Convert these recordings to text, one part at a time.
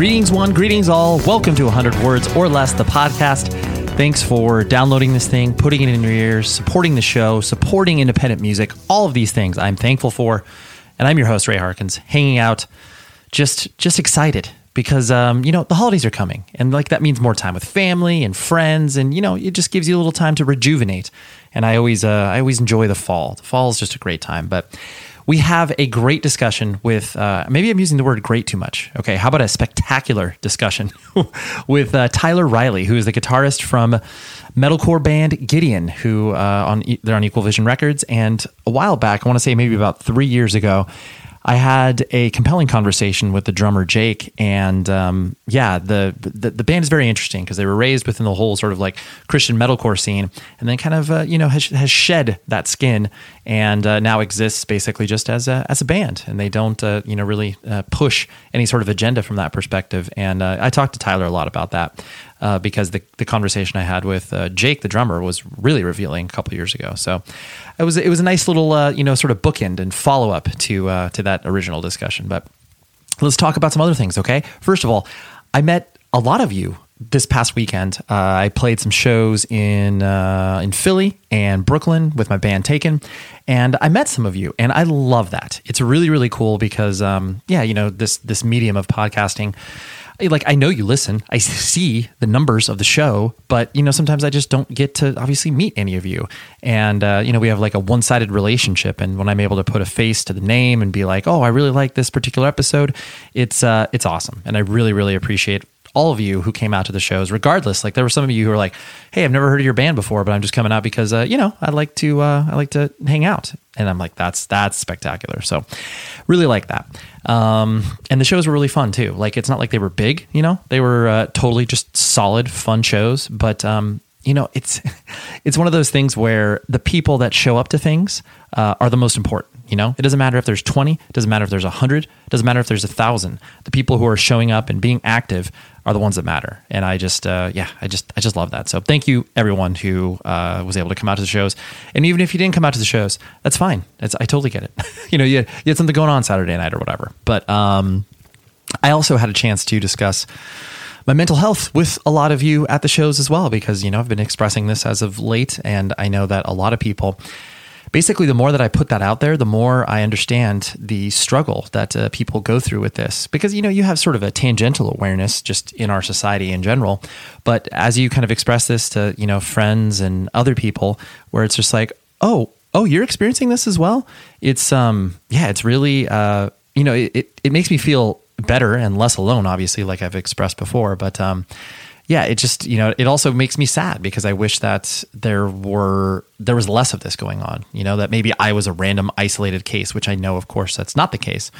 Greetings, one, greetings, all. Welcome to 100 Words or Less, the podcast. Thanks for downloading this thing, putting it in your ears, supporting the show, supporting independent music, all of these things I'm thankful for. And I'm your host, Ray Harkins, hanging out, just just excited because um, you know the holidays are coming, and like that means more time with family and friends, and you know it just gives you a little time to rejuvenate. And I always uh, I always enjoy the fall. The fall is just a great time, but we have a great discussion with uh, maybe I'm using the word great too much. Okay, how about a spectacular discussion with uh, Tyler Riley, who is the guitarist from metalcore band Gideon, who uh, on they're on Equal Vision Records. And a while back, I want to say maybe about three years ago, I had a compelling conversation with the drummer Jake, and um, yeah, the, the, the band is very interesting because they were raised within the whole sort of like Christian metalcore scene, and then kind of uh, you know has, has shed that skin and uh, now exists basically just as a as a band, and they don't uh, you know really uh, push any sort of agenda from that perspective. And uh, I talked to Tyler a lot about that uh, because the, the conversation I had with uh, Jake, the drummer, was really revealing a couple years ago. So it was it was a nice little uh, you know sort of bookend and follow up to uh, to that original discussion. But let's talk about some other things. Okay, first of all, I met a lot of you this past weekend. Uh, I played some shows in uh, in Philly and Brooklyn with my band Taken, and I met some of you, and I love that. It's really really cool because um, yeah, you know this this medium of podcasting like I know you listen. I see the numbers of the show, but you know sometimes I just don't get to obviously meet any of you. And uh, you know we have like a one-sided relationship. And when I'm able to put a face to the name and be like, oh, I really like this particular episode, it's uh, it's awesome. And I really really appreciate all of you who came out to the shows, regardless. Like there were some of you who were like, "Hey, I've never heard of your band before, but I'm just coming out because uh, you know I like to uh, I like to hang out." And I'm like, "That's that's spectacular." So, really like that. Um, and the shows were really fun too. Like it's not like they were big, you know, they were uh, totally just solid, fun shows. But um, you know, it's it's one of those things where the people that show up to things uh, are the most important. You know, it doesn't matter if there's 20, it doesn't matter if there's 100, it doesn't matter if there's a thousand. The people who are showing up and being active are the ones that matter. And I just, uh, yeah, I just, I just love that. So thank you everyone who uh, was able to come out to the shows. And even if you didn't come out to the shows, that's fine. It's, I totally get it. you know, you had, you had something going on Saturday night or whatever. But um, I also had a chance to discuss my mental health with a lot of you at the shows as well, because, you know, I've been expressing this as of late. And I know that a lot of people, basically, the more that I put that out there, the more I understand the struggle that uh, people go through with this. Because, you know, you have sort of a tangential awareness just in our society in general. But as you kind of express this to, you know, friends and other people, where it's just like, oh, oh, you're experiencing this as well? It's, um, yeah, it's really, uh, you know, it, it, it makes me feel better and less alone, obviously, like I've expressed before. But, um, yeah, it just you know it also makes me sad because I wish that there were there was less of this going on. You know that maybe I was a random isolated case, which I know, of course, that's not the case.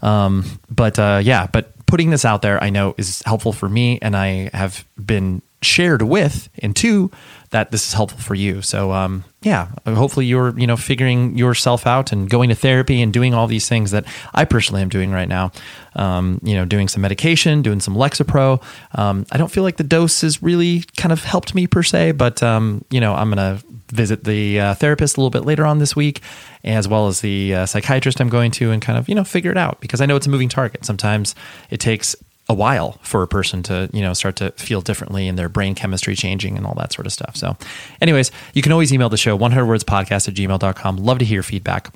Um, but uh, yeah, but putting this out there, I know is helpful for me, and I have been shared with, and two, that this is helpful for you. So um, yeah, hopefully you're you know figuring yourself out and going to therapy and doing all these things that I personally am doing right now. Um, you know, doing some medication, doing some Lexapro. Um, I don't feel like the dose has really kind of helped me per se, but um, you know, I'm gonna visit the uh, therapist a little bit later on this week, as well as the uh, psychiatrist I'm going to, and kind of you know figure it out because I know it's a moving target. Sometimes it takes a while for a person to you know start to feel differently and their brain chemistry changing and all that sort of stuff so anyways you can always email the show 100 words podcast at gmail.com love to hear feedback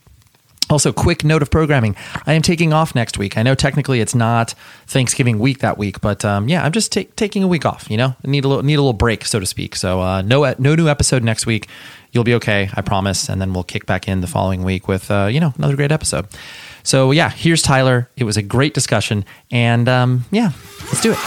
Also, quick note of programming: I am taking off next week. I know technically it's not Thanksgiving week that week, but um, yeah, I'm just ta- taking a week off. You know, I need a little need a little break, so to speak. So uh, no no new episode next week. You'll be okay, I promise. And then we'll kick back in the following week with uh, you know another great episode. So yeah, here's Tyler. It was a great discussion, and um, yeah, let's do it.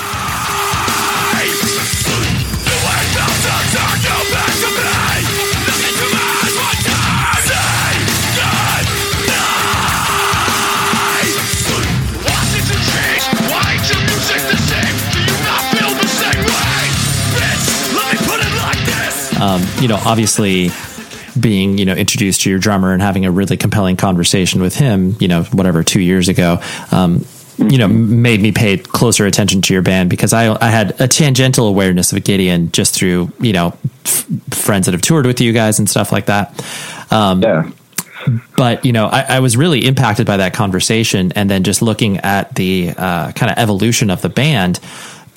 Um, you know, obviously being, you know, introduced to your drummer and having a really compelling conversation with him, you know, whatever, two years ago, um, you know, made me pay closer attention to your band because I, I had a tangential awareness of Gideon just through, you know, f- friends that have toured with you guys and stuff like that. Um, yeah. But, you know, I, I, was really impacted by that conversation and then just looking at the uh, kind of evolution of the band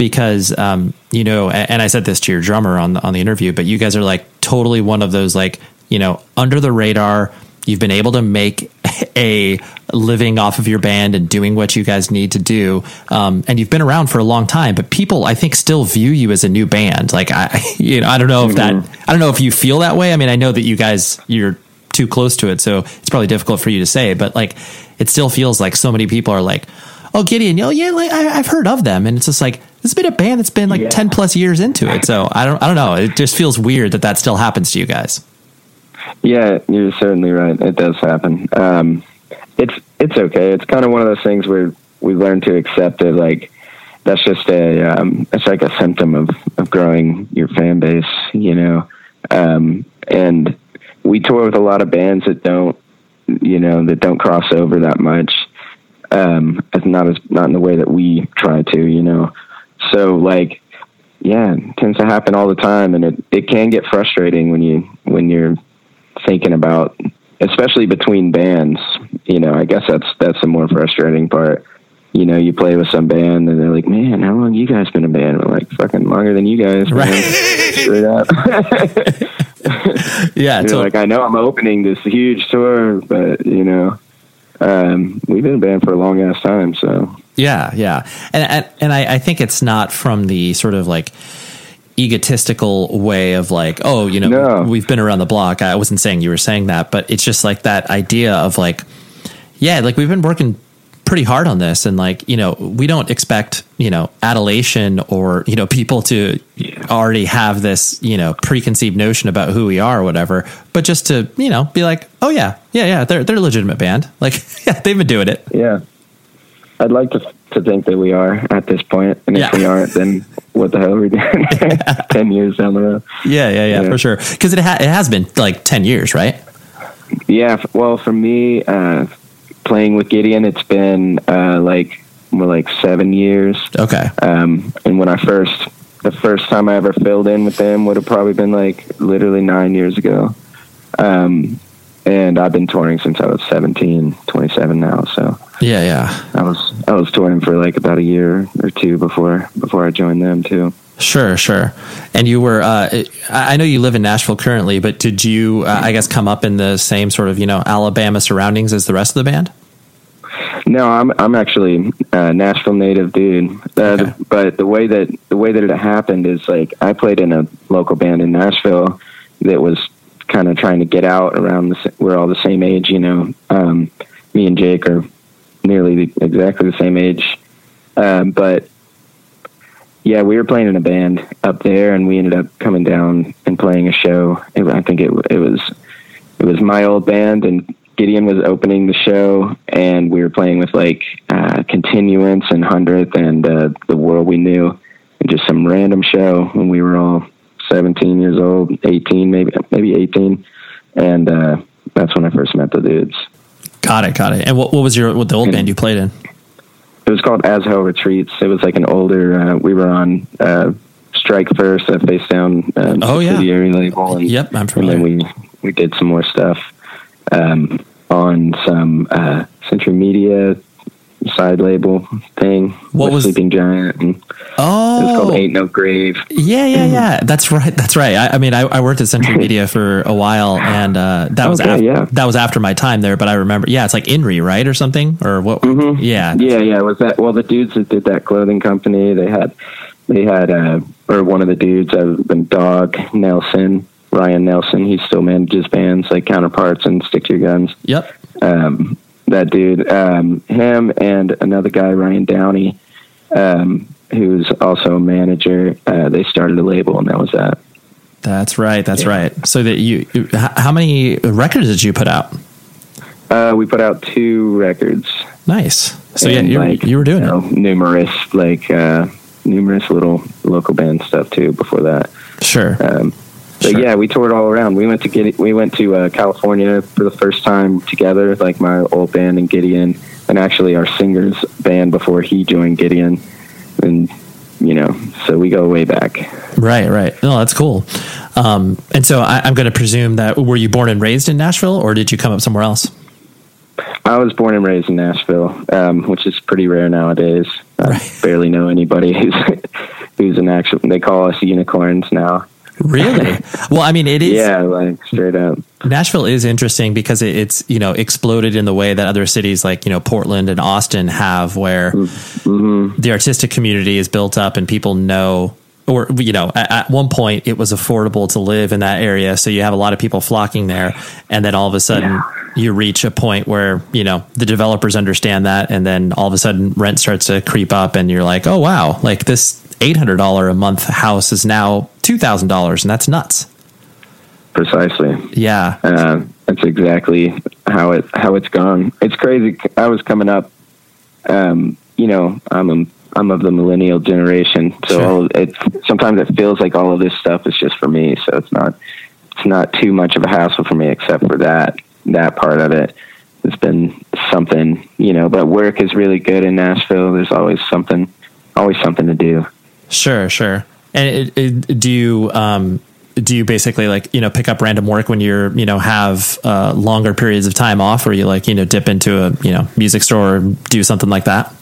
because um, you know, and, and I said this to your drummer on the, on the interview, but you guys are like totally one of those like you know under the radar. You've been able to make a living off of your band and doing what you guys need to do, um, and you've been around for a long time. But people, I think, still view you as a new band. Like I, you know, I don't know if that, mm-hmm. I don't know if you feel that way. I mean, I know that you guys, you're too close to it, so it's probably difficult for you to say. But like, it still feels like so many people are like, "Oh, Gideon, oh yeah, like I, I've heard of them," and it's just like this has been a band that's been like yeah. 10 plus years into it. So I don't, I don't know. It just feels weird that that still happens to you guys. Yeah, you're certainly right. It does happen. Um, it's, it's okay. It's kind of one of those things where we learn to accept it. Like that's just a, um, it's like a symptom of, of growing your fan base, you know? Um, and we tour with a lot of bands that don't, you know, that don't cross over that much. Um, as not as not in the way that we try to, you know. So like, yeah, it tends to happen all the time, and it it can get frustrating when you when you're thinking about, especially between bands. You know, I guess that's that's the more frustrating part. You know, you play with some band and they're like, "Man, how long you guys been a band?" We're like, "Fucking longer than you guys." Right. Straight up. yeah. Totally. Like, I know I'm opening this huge tour, but you know, um, we've been a band for a long ass time, so yeah, yeah, and and, and I, I think it's not from the sort of like egotistical way of like, oh, you know, no. we've been around the block. I wasn't saying you were saying that, but it's just like that idea of like, yeah, like we've been working pretty hard on this and like you know we don't expect you know adulation or you know people to yeah. already have this you know preconceived notion about who we are or whatever but just to you know be like oh yeah yeah yeah they're they're a legitimate band like yeah they've been doing it yeah I'd like to to think that we are at this point, and if yeah. we aren't, then what the hell are we doing? ten years down the road. Yeah, yeah, yeah, yeah. for sure. Because it ha- it has been like ten years, right? Yeah. Well, for me, uh, playing with Gideon, it's been uh, like more like seven years. Okay. Um, and when I first, the first time I ever filled in with them would have probably been like literally nine years ago. Um, and I've been touring since I was 17, 27 now. So yeah, yeah. I was I was touring for like about a year or two before before I joined them too. Sure, sure. And you were, uh, I know you live in Nashville currently, but did you, uh, I guess, come up in the same sort of, you know, Alabama surroundings as the rest of the band? No, I'm I'm actually a Nashville native dude. Uh, okay. But the way that the way that it happened is like I played in a local band in Nashville that was kind of trying to get out around the we're all the same age, you know. Um, me and Jake are nearly exactly the same age, um, but yeah, we were playing in a band up there, and we ended up coming down and playing a show. It, I think it it was it was my old band, and Gideon was opening the show, and we were playing with like uh, Continuance and Hundredth and uh, the World We Knew, and just some random show when we were all 17 years old, 18 maybe, maybe 18, and uh, that's when I first met the dudes. Got it, got it. And what, what was your what the old and band you played in? It was called As Hell Retreats. It was like an older. Uh, we were on uh, Strike First, a face down um, oh, yeah. label. And, yep, I'm familiar. And then we we did some more stuff um, on some uh, Century Media side label thing. What was- Sleeping Giant? And Oh, it's called Ain't No Grave. Yeah, yeah, yeah. That's right. That's right. I, I mean, I, I worked at Century Media for a while, and uh, that was Okay, af- yeah. that was after my time there. But I remember, yeah, it's like Inri, right, or something, or what? Mm-hmm. Yeah, Yeah, yeah. Was that well? The dudes that did that clothing company, they had, they had, uh, or one of the dudes, I've been Dog Nelson, Ryan Nelson. He still manages bands like Counterparts and Stick to Your Guns. Yep. um, that dude, um, him and another guy, Ryan Downey, um, who's also a manager. Uh, they started a label, and that was that. That's right. That's Yeah. right. So that you, how many records did you put out? Uh, we put out two records. Nice. So yeah, you, like, you were doing you know, it. numerous like uh, numerous little local band stuff too before that. Sure. Um, but Sure. yeah, we toured all around. We went to get we went to uh, California for the first time together, like my old band and Gideon, and actually our singer's band before he joined Gideon, and you know, so we go way back. Right. Right. No, that's cool. Um, and so I, I'm going to presume that were you born and raised in Nashville, or did you come up somewhere else? I was born and raised in Nashville, um, which is pretty rare nowadays. I Right. barely know anybody who's who's an actual. They call us unicorns now. Really? well, I mean, it is. Yeah, like straight up. Nashville is interesting because it, it's you know exploded in the way that other cities like you know Portland and Austin have, where mm-hmm. the artistic community is built up and people know. Or you know, at, at one point it was affordable to live in that area, so you have a lot of people flocking there, and then all of a sudden you reach a point where you know the developers understand that, and then all of a sudden rent starts to creep up, and you're like, oh wow, like this eight hundred dollar a month house is now two thousand dollars, and that's nuts. Precisely. Yeah, Uh, that's exactly how it how it's gone. It's crazy. I was coming up. Um, you know, I'm a, I'm of the millennial generation, so Sure. all, it sometimes it feels like all of this stuff is just for me. So it's not it's not too much of a hassle for me, except for that that part of it. It's been something, you know. But work is really good in Nashville. There's always something, always something to do. Sure, sure. And it, it, do you um, do you basically like you know pick up random work when you're you know have uh, longer periods of time off, or you like you know dip into a you know music store or do something like that?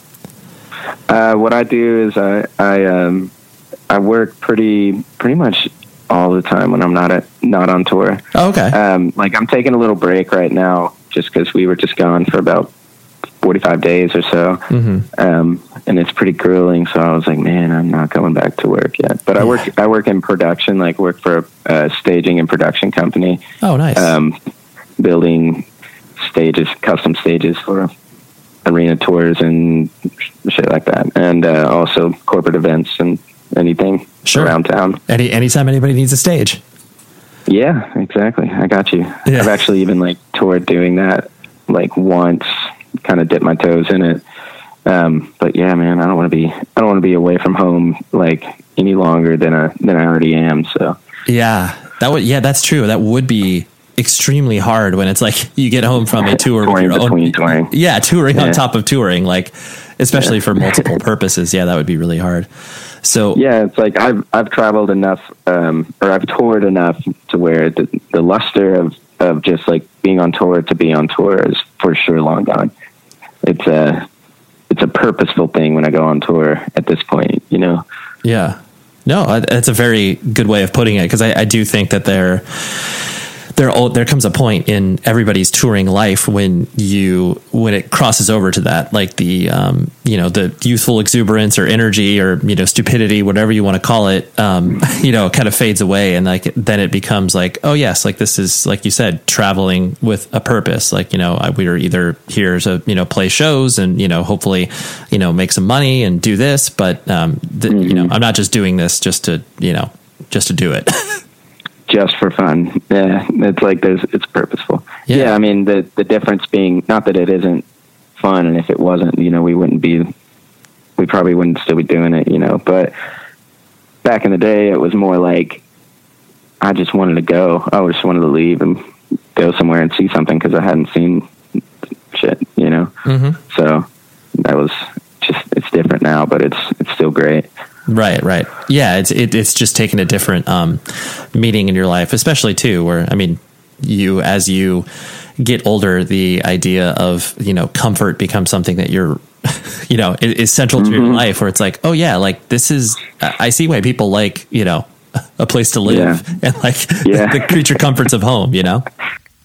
Uh, what I do is I I um I work pretty pretty much all the time when I'm not at not on tour. Oh, okay. Um, like I'm taking a little break right now just because we were just gone for about 45 days or so, Mm-hmm. um, and it's pretty grueling. So I was like, man, I'm not going back to work yet. But I work I work in production, like work for a, a staging and production company, oh, nice. um, building stages, custom stages for arena tours and shit like that, and uh, also corporate events and anything Sure. around town. Any anytime anybody needs a stage. Yeah, exactly. I got you. Yeah. I've actually even like toured doing that like once, kind of dip my toes in it. Um, but yeah, man, I don't want to be I don't want to be away from home like any longer than I than I already am. So Yeah, that would yeah, that's true. That would be extremely hard when it's like you get home from a tour with Touring your own touring. Yeah, touring on top of touring, like especially for multiple purposes. Yeah, that would be really hard. So yeah, it's like I've I've traveled enough, um, or I've toured enough to where the the luster of of just like being on tour to be on tour is for sure long gone. It's a it's a purposeful thing when I go on tour at this point, you know. Yeah. No, that's a very good way of putting it because I, I do think that there, there, there comes a point in everybody's touring life when you when it crosses over to that, like the um, you know the youthful exuberance or energy or you know stupidity, whatever you want to call it, um, you know, kind of fades away, and like then it becomes like, oh yes, like this is like you said, traveling with a purpose. Like you know, I, we are either here to you know play shows and you know hopefully you know make some money and do this, but um, the, you know, I'm not just doing this just to you know just to do it. just for fun. Yeah, it's like there's it's purposeful. Yeah. Yeah. I mean the the difference being not that it isn't fun, and if it wasn't, you know, we wouldn't be, we probably wouldn't still be doing it, you know. But back in the day, it was more like I just wanted to go. I just wanted to leave and go somewhere and see something because I hadn't seen shit, you know. mm-hmm. So that was just it's different now, but it's it's still great. Right, right. Yeah, it's it, it's just taking a different um, meaning in your life, especially too. Where I mean, you as you get older, the idea of you know comfort becomes something that you're you know, is, is central to mm-hmm. your life where it's like, oh yeah, like this is, I see why people like, you know, a place to live yeah. and like yeah. the creature comforts of home, you know?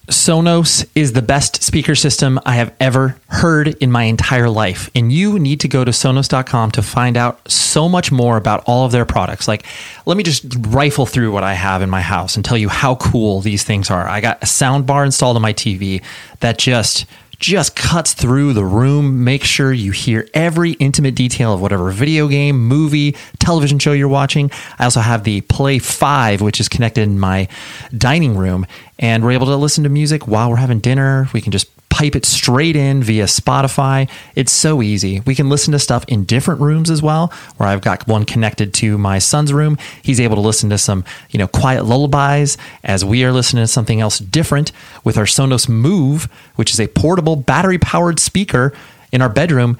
Sonos is the best speaker system I have ever heard in my entire life. And you need to go to sonos.com to find out so much more about all of their products. Like, let me just rifle through what I have in my house and tell you how cool these things are. I got a sound bar installed on my TV that just just cuts through the room. Make sure you hear every intimate detail of whatever video game, movie, television show you're watching. I also have the Play 5, which is connected in my dining room, and we're able to listen to music while we're having dinner. We can just pipe it straight in via Spotify. It's so easy. We can listen to stuff in different rooms as well, where I've got one connected to my son's room. He's able to listen to some, you know, quiet lullabies as we are listening to something else different with our Sonos Move, which is a portable battery powered speaker in our bedroom.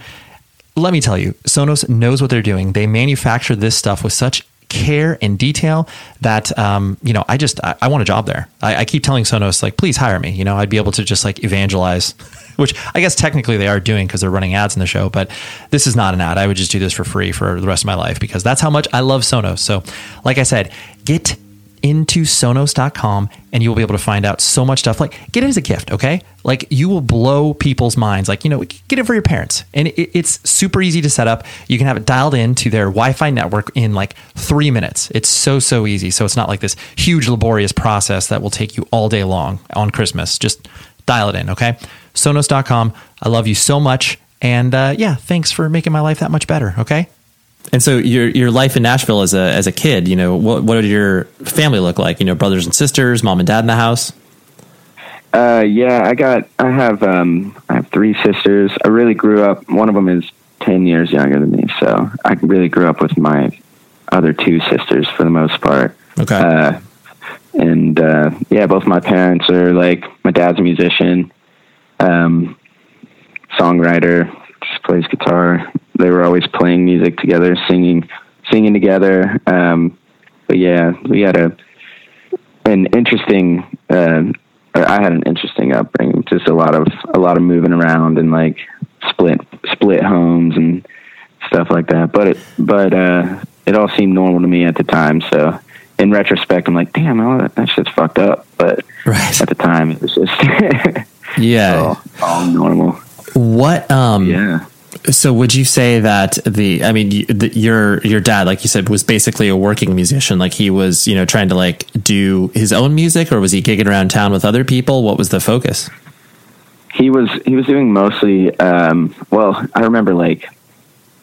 Let me tell you, Sonos knows what they're doing. They manufacture this stuff with such care and detail that um, you know I just I, I, want a job there. I, I, keep telling Sonos like please hire me. You know I'd be able to just like evangelize, which I guess technically they are doing because they're running ads in the show. But this is not an ad. I would just do this for free for the rest of my life because that's how much I love Sonos. So like I said, get into sonos.com and you will be able to find out so much stuff. Like, get it as a gift, okay? Like, you will blow people's minds. Like, you know, get it for your parents. And it, it's super easy to set up. You can have it dialed in to their Wi Fi network in like three minutes. It's so, so easy. So it's not like this huge, laborious process that will take you all day long on Christmas. Just dial it in, okay? Sonos.com. I love you so much. And uh, yeah, thanks for making my life that much better, okay? And so your your life in Nashville as a as a kid, you know, what what did your family look like? You know, brothers and sisters, mom and dad in the house. Uh, yeah, I got I have um I have three sisters. I really grew up. One of them is ten years younger than me, so I really grew up with my other two sisters for the most part. Okay. Uh, and uh, yeah, both my parents are like my dad's a musician, um, songwriter, just plays guitar they were always playing music together, singing, singing together. Um, but yeah, we had a an interesting. Uh, I had an interesting upbringing. Just a lot of a lot of moving around and like split split homes and stuff like that. But it but uh, it all seemed normal to me at the time. So in retrospect, I'm like, damn, all that, that shit's fucked up. But right. at the time, it was just yeah, all, all normal. What um yeah so would you say that the I mean the, your your dad like you said was basically a working musician. Like he was you know trying to like do his own music or was he gigging around town with other people? What was the focus? He was he was doing mostly um, well I remember like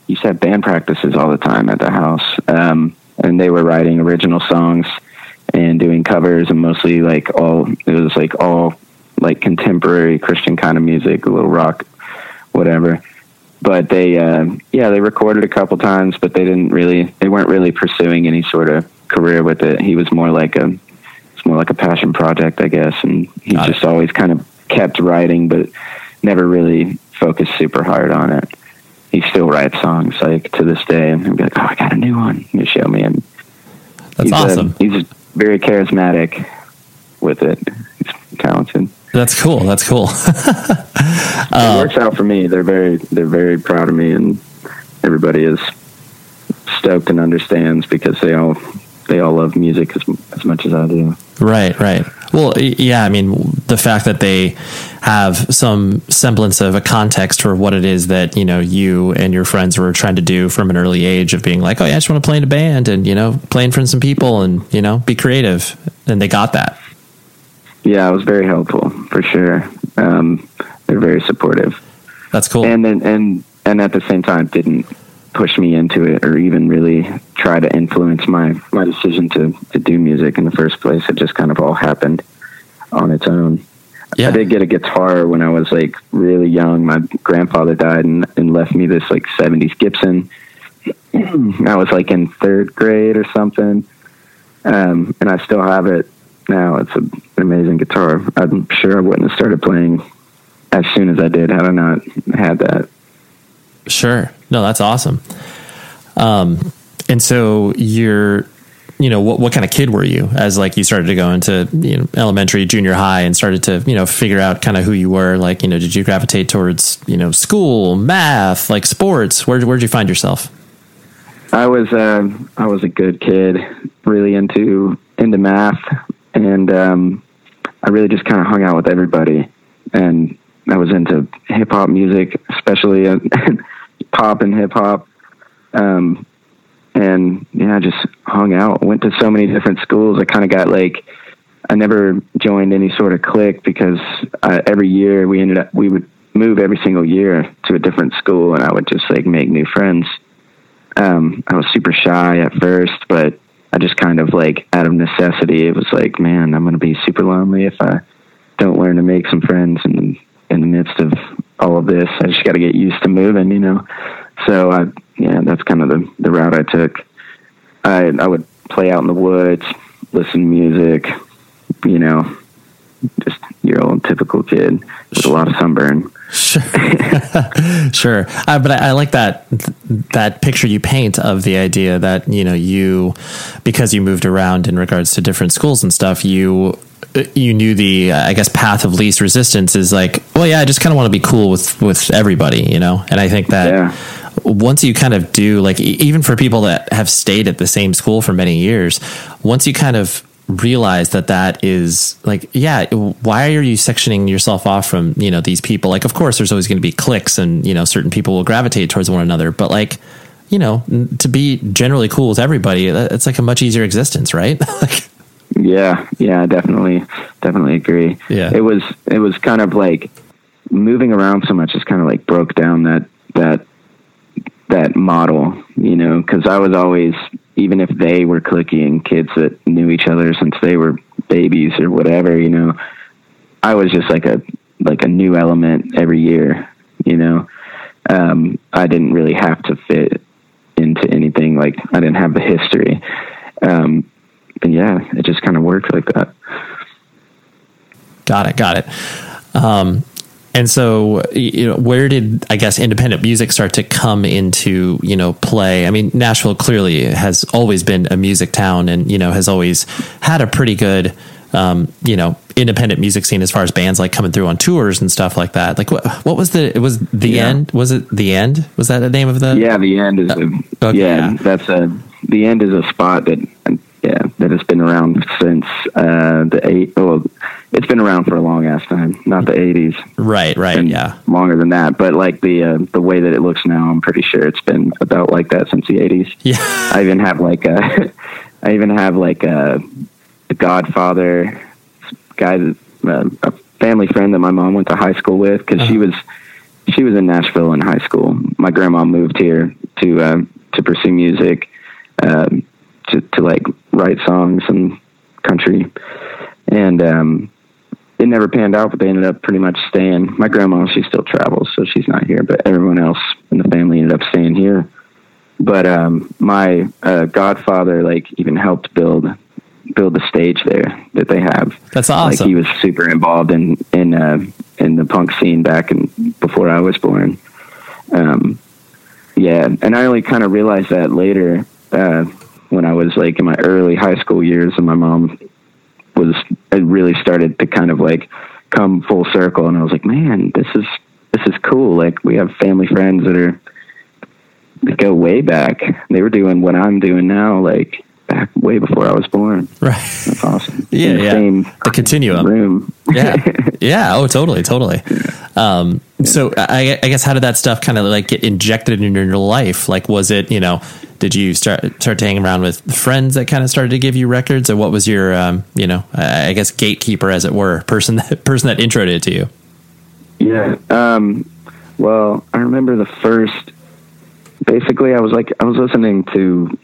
he said band practices all the time at the house um, and they were writing original songs and doing covers and mostly like all it was like all like contemporary Christian kind of music a little rock whatever but they uh, yeah they recorded a couple times but they didn't really they weren't really pursuing any sort of career with it. He was more like a it's more like a passion project i guess and he Got just it. always kind of kept writing but never really focused super hard on it. He still writes songs like to this day and he'll be like oh i got a new one you show me and that's he's awesome. a, he's very charismatic with it he's talented that's cool. That's cool. it uh, works out for me. They're very they're very proud of me, and everybody is stoked and understands because they all they all love music as as much as I do. Right. Right. Well, yeah. I mean, the fact that they have some semblance of a context for what it is that you know you and your friends were trying to do from an early age of being like, oh yeah, I just want to play in a band and you know play in front of some people and you know be creative, and they got that. Yeah, it was very helpful for sure. Um, they're very supportive. That's cool. And then and and at the same time didn't push me into it or even really try to influence my my decision to to do music in the first place. It just kind of all happened on its own. Yeah. I did get a guitar when I was like really young. My grandfather died and, and left me this like 70s Gibson. I was like in third grade or something. Um, and I still have it now. It's a, an amazing guitar. I'm sure I wouldn't have started playing as soon as I did had I not had that. Sure. No, that's awesome. Um, and so you're you know, what, what kind of kid were you as like you started to go into, you know, elementary, junior high and started to, you know, figure out kind of who you were? Like, you know, did you gravitate towards, you know, school, math, like sports? Where, where'd you find yourself? I was, uh, I was a good kid, really into, into math. And, um, I really just kind of hung out with everybody and I was into hip hop music, especially uh, pop and hip hop. Um, and yeah, I just hung out. Went to so many different schools. I kind of got like, I never joined any sort of clique because uh, every year we ended up we would move every single year to a different school, and I would just like make new friends. Um, I was super shy at first, but I just kind of like out of necessity, it was like, man, I'm going to be super lonely if I don't learn to make some friends in in the midst of all of this. I just got to get used to moving, you know. So I yeah, that's kind of the, the route I took. I I would play out in the woods, listen to music, you know, just your old typical kid with a lot of sunburn. Sure, sure. Uh, but I, I, like that that picture you paint of the idea that you know you because you moved around in regards to different schools and stuff. You you knew the I guess path of least resistance is like, well, yeah, I just kind of want to be cool with with everybody, you know. And I think that. Yeah once you kind of do like even for people that have stayed at the same school for many years once you kind of realize that that is like yeah why are you sectioning yourself off from you know these people? Like of course there's always going to be cliques and you know certain people will gravitate towards one another but like you know to be generally cool with everybody it's like a much easier existence right? Like yeah yeah definitely definitely agree. Yeah. It was it was kind of like moving around so much just kind of like broke down that that that model, you know, because I was always, even if they were clicking kids that knew each other since they were babies or whatever, you know, I was just like a like a new element every year, you know. Um, I didn't really have to fit into anything. Like I didn't have the history. Um, but yeah, it just kind of worked like that. Got it. Got it. Um, and so, you know, where did I guess independent music start to come into you know play? I mean, Nashville clearly has always been a music town, and you know has always had a pretty good um, you know independent music scene as far as bands like coming through on tours and stuff like that. Like what what was the it was the yeah. end? Was it the end? Was that the name of the? Yeah, the end is uh, okay, yeah, yeah, That's a the end is a spot that yeah, that has been around since uh, the eight. Oh, it's been around for a long ass time, not the eighties. Right, right, yeah, longer than that. But like the uh, the way that it looks now, I'm pretty sure it's been about like that since the eighties. Yeah, I even have like a, I even have like a, a Godfather guy, that, uh, a family friend that my mom went to high school with because uh-huh. she was she was in Nashville in high school. My grandma moved here to uh, to pursue music. Um, to, to like write songs and country. And um, it never panned out, but they ended up pretty much staying. My grandma, she still travels, so she's not here, but everyone else in the family ended up staying here. But um, my uh, godfather, like, even helped build build the stage there that they have. That's awesome. Like he was super involved in in uh, in the punk scene back in before I was born. Um, yeah, and I only kind of realized that later. Uh, when I was like in my early high school years, and my mom was it really started to kind of like come full circle, and I was like, man, this is this is cool. Like we have family friends that are that go way back. They were doing what I'm doing now, like back way before I was born. Right. That's awesome. yeah, yeah. Same the continuum room. yeah, yeah. Oh, totally, totally. Um, so I, I guess how did that stuff kind of like get injected into your life? Like, was it you know did you start start to hang around with friends that kind of started to give you records, or what was your um, you know I guess gatekeeper as it were person that person that introed it to you? Yeah. Um, well, I remember the first. Basically, I was like I was listening to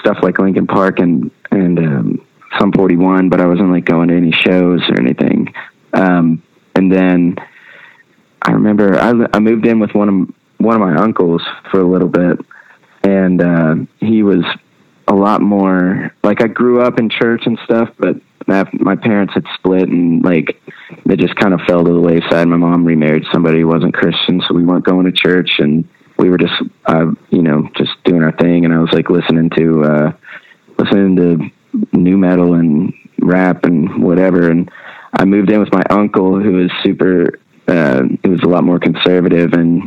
stuff like Linkin Park and and um, Sum 41, but I wasn't like going to any shows or anything. Um, and then I remember I, I moved in with one of one of my uncles for a little bit, and uh, he was a lot more like I grew up in church and stuff, but my parents had split and like they just kind of fell to the wayside. My mom remarried somebody who wasn't Christian, so we weren't going to church, and we were just uh, you know just doing our thing. And I was like listening to uh, listening to nu metal and rap and whatever. And I moved in with my uncle, who was super. Uh, it was a lot more conservative, and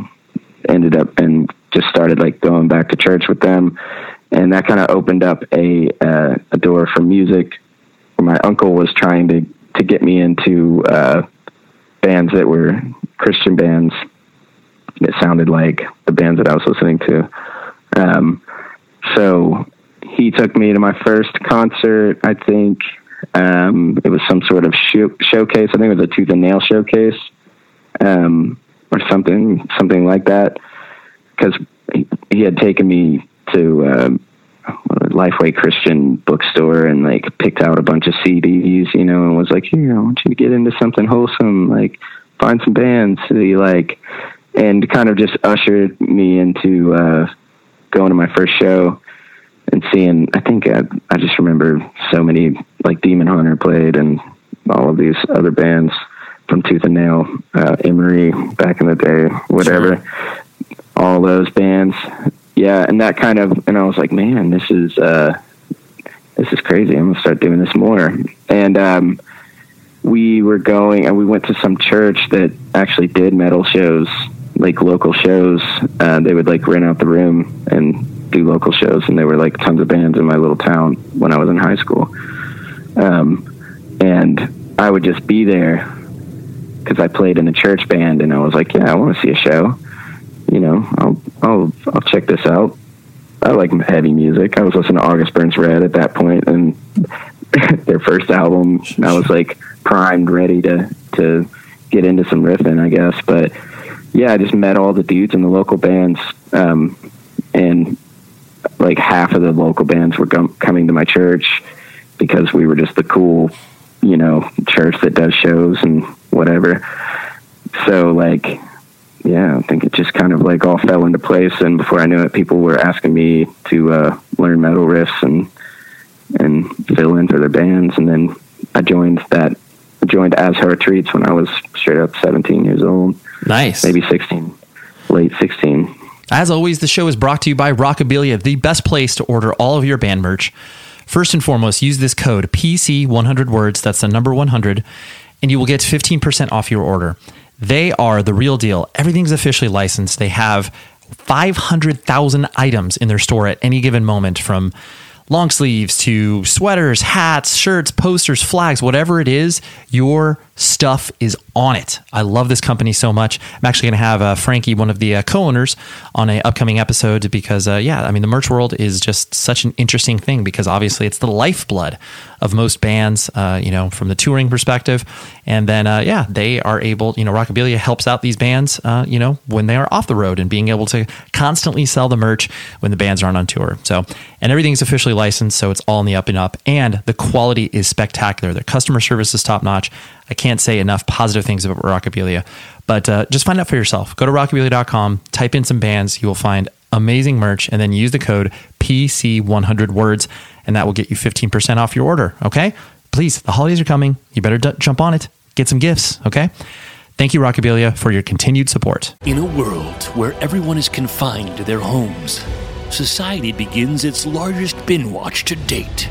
ended up and just started like going back to church with them, and that kind of opened up a uh, a door for music. My uncle was trying to to get me into uh, bands that were Christian bands. It sounded like the bands that I was listening to. Um, so he took me to my first concert. I think um, it was some sort of show- showcase. I think it was a tooth and nail showcase, um, or something, something like that. Because he, had taken me to um, a Lifeway Christian bookstore and like picked out a bunch of CDs, you know, and was like, "Here, I want you to get into something wholesome, like find some bands that you like," and kind of just ushered me into uh, going to my first show and seeing. I think I, I just remember so many like Demon Hunter played and all of these other bands from Tooth and Nail, uh, Emery back in the day, whatever. Sure. All those bands, yeah, and that kind of, and I was like, man, this is uh, this is crazy. I'm gonna start doing this more. And um, we were going, and we went to some church that actually did metal shows, like local shows. Uh, they would like rent out the room and do local shows, and there were like tons of bands in my little town when I was in high school. Um, and I would just be there because I played in a church band, and I was like, yeah, I want to see a show. You know, I'll I'll I'll check this out. I like heavy music. I was listening to August Burns Red at that point, and their first album. I was like primed, ready to to get into some riffing, I guess. But yeah, I just met all the dudes in the local bands, um, and like half of the local bands were com- coming to my church because we were just the cool, you know, church that does shows and whatever. So like, yeah, I think it just kind of like all fell into place. And before I knew it, people were asking me to uh, learn metal riffs and and fill in for their bands. And then I joined that joined As Hell Retreats when I was straight up 17 years old. Nice, maybe 16, late 16. As always, the show is brought to you by Rockabilia, the best place to order all of your band merch. First and foremost, use this code PC100 words, that's the number 100, and you will get 15% off your order. They are the real deal. Everything's officially licensed. They have 500,000 items in their store at any given moment from long sleeves to sweaters, hats, shirts, posters, flags, whatever it is, your stuff is on it. I love this company so much. I'm actually going to have uh, Frankie, one of the uh, co-owners, on an upcoming episode because, uh, yeah, I mean, the merch world is just such an interesting thing because obviously it's the lifeblood of most bands, uh, you know, from the touring perspective. And then, uh, yeah, they are able, you know, Rockabilia helps out these bands, uh, you know, when they are off the road and being able to constantly sell the merch when the bands aren't on tour. So, and everything's officially licensed, so it's all in the up and up. And the quality is spectacular. Their customer service is top notch. I can't say enough positive things about Rockabilia. But uh, just find out for yourself. Go to rockabilia.com, type in some bands. You will find amazing merch, and then use the code PC100 words, and that will get you 15% off your order. Okay? Please, the holidays are coming. You better d- jump on it. Get some gifts. Okay? Thank you, Rockabilia, for your continued support. In a world where everyone is confined to their homes, society begins its largest bin watch to date.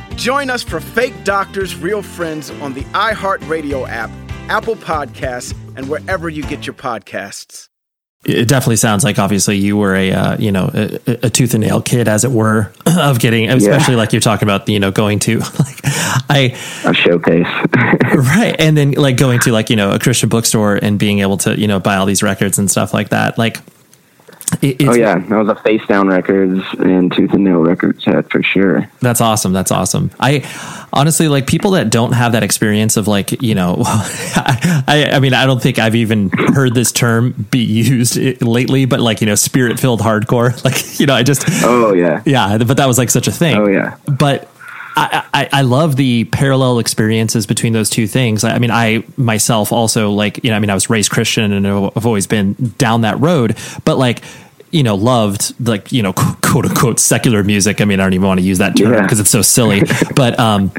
Join us for Fake Doctors, Real Friends on the iHeartRadio app, Apple Podcasts, and wherever you get your podcasts. it definitely sounds like obviously you were a uh, you know a, a, tooth and nail kid as it were of getting especially yeah. like you're talking about you know going to like I a showcase right and then like going to like you know a Christian bookstore and being able to you know buy all these records and stuff like that like it, oh yeah, that was a Face Down Records and Tooth and Nail Records set for sure. That's awesome. That's awesome. I honestly like people that don't have that experience of like you know, I, I mean I don't think I've even heard this term be used lately, but like you know spirit filled hardcore, like you know I just oh yeah yeah, but that was like such a thing. Oh yeah, but. I, I, I, love the parallel experiences between those two things. I, I mean, I myself also like, you know, I mean, I was raised Christian and I've always been down that road, but like, you know, loved like, you know, quote unquote secular music. I mean, I don't even want to use that term because yeah. it's so silly, but, um,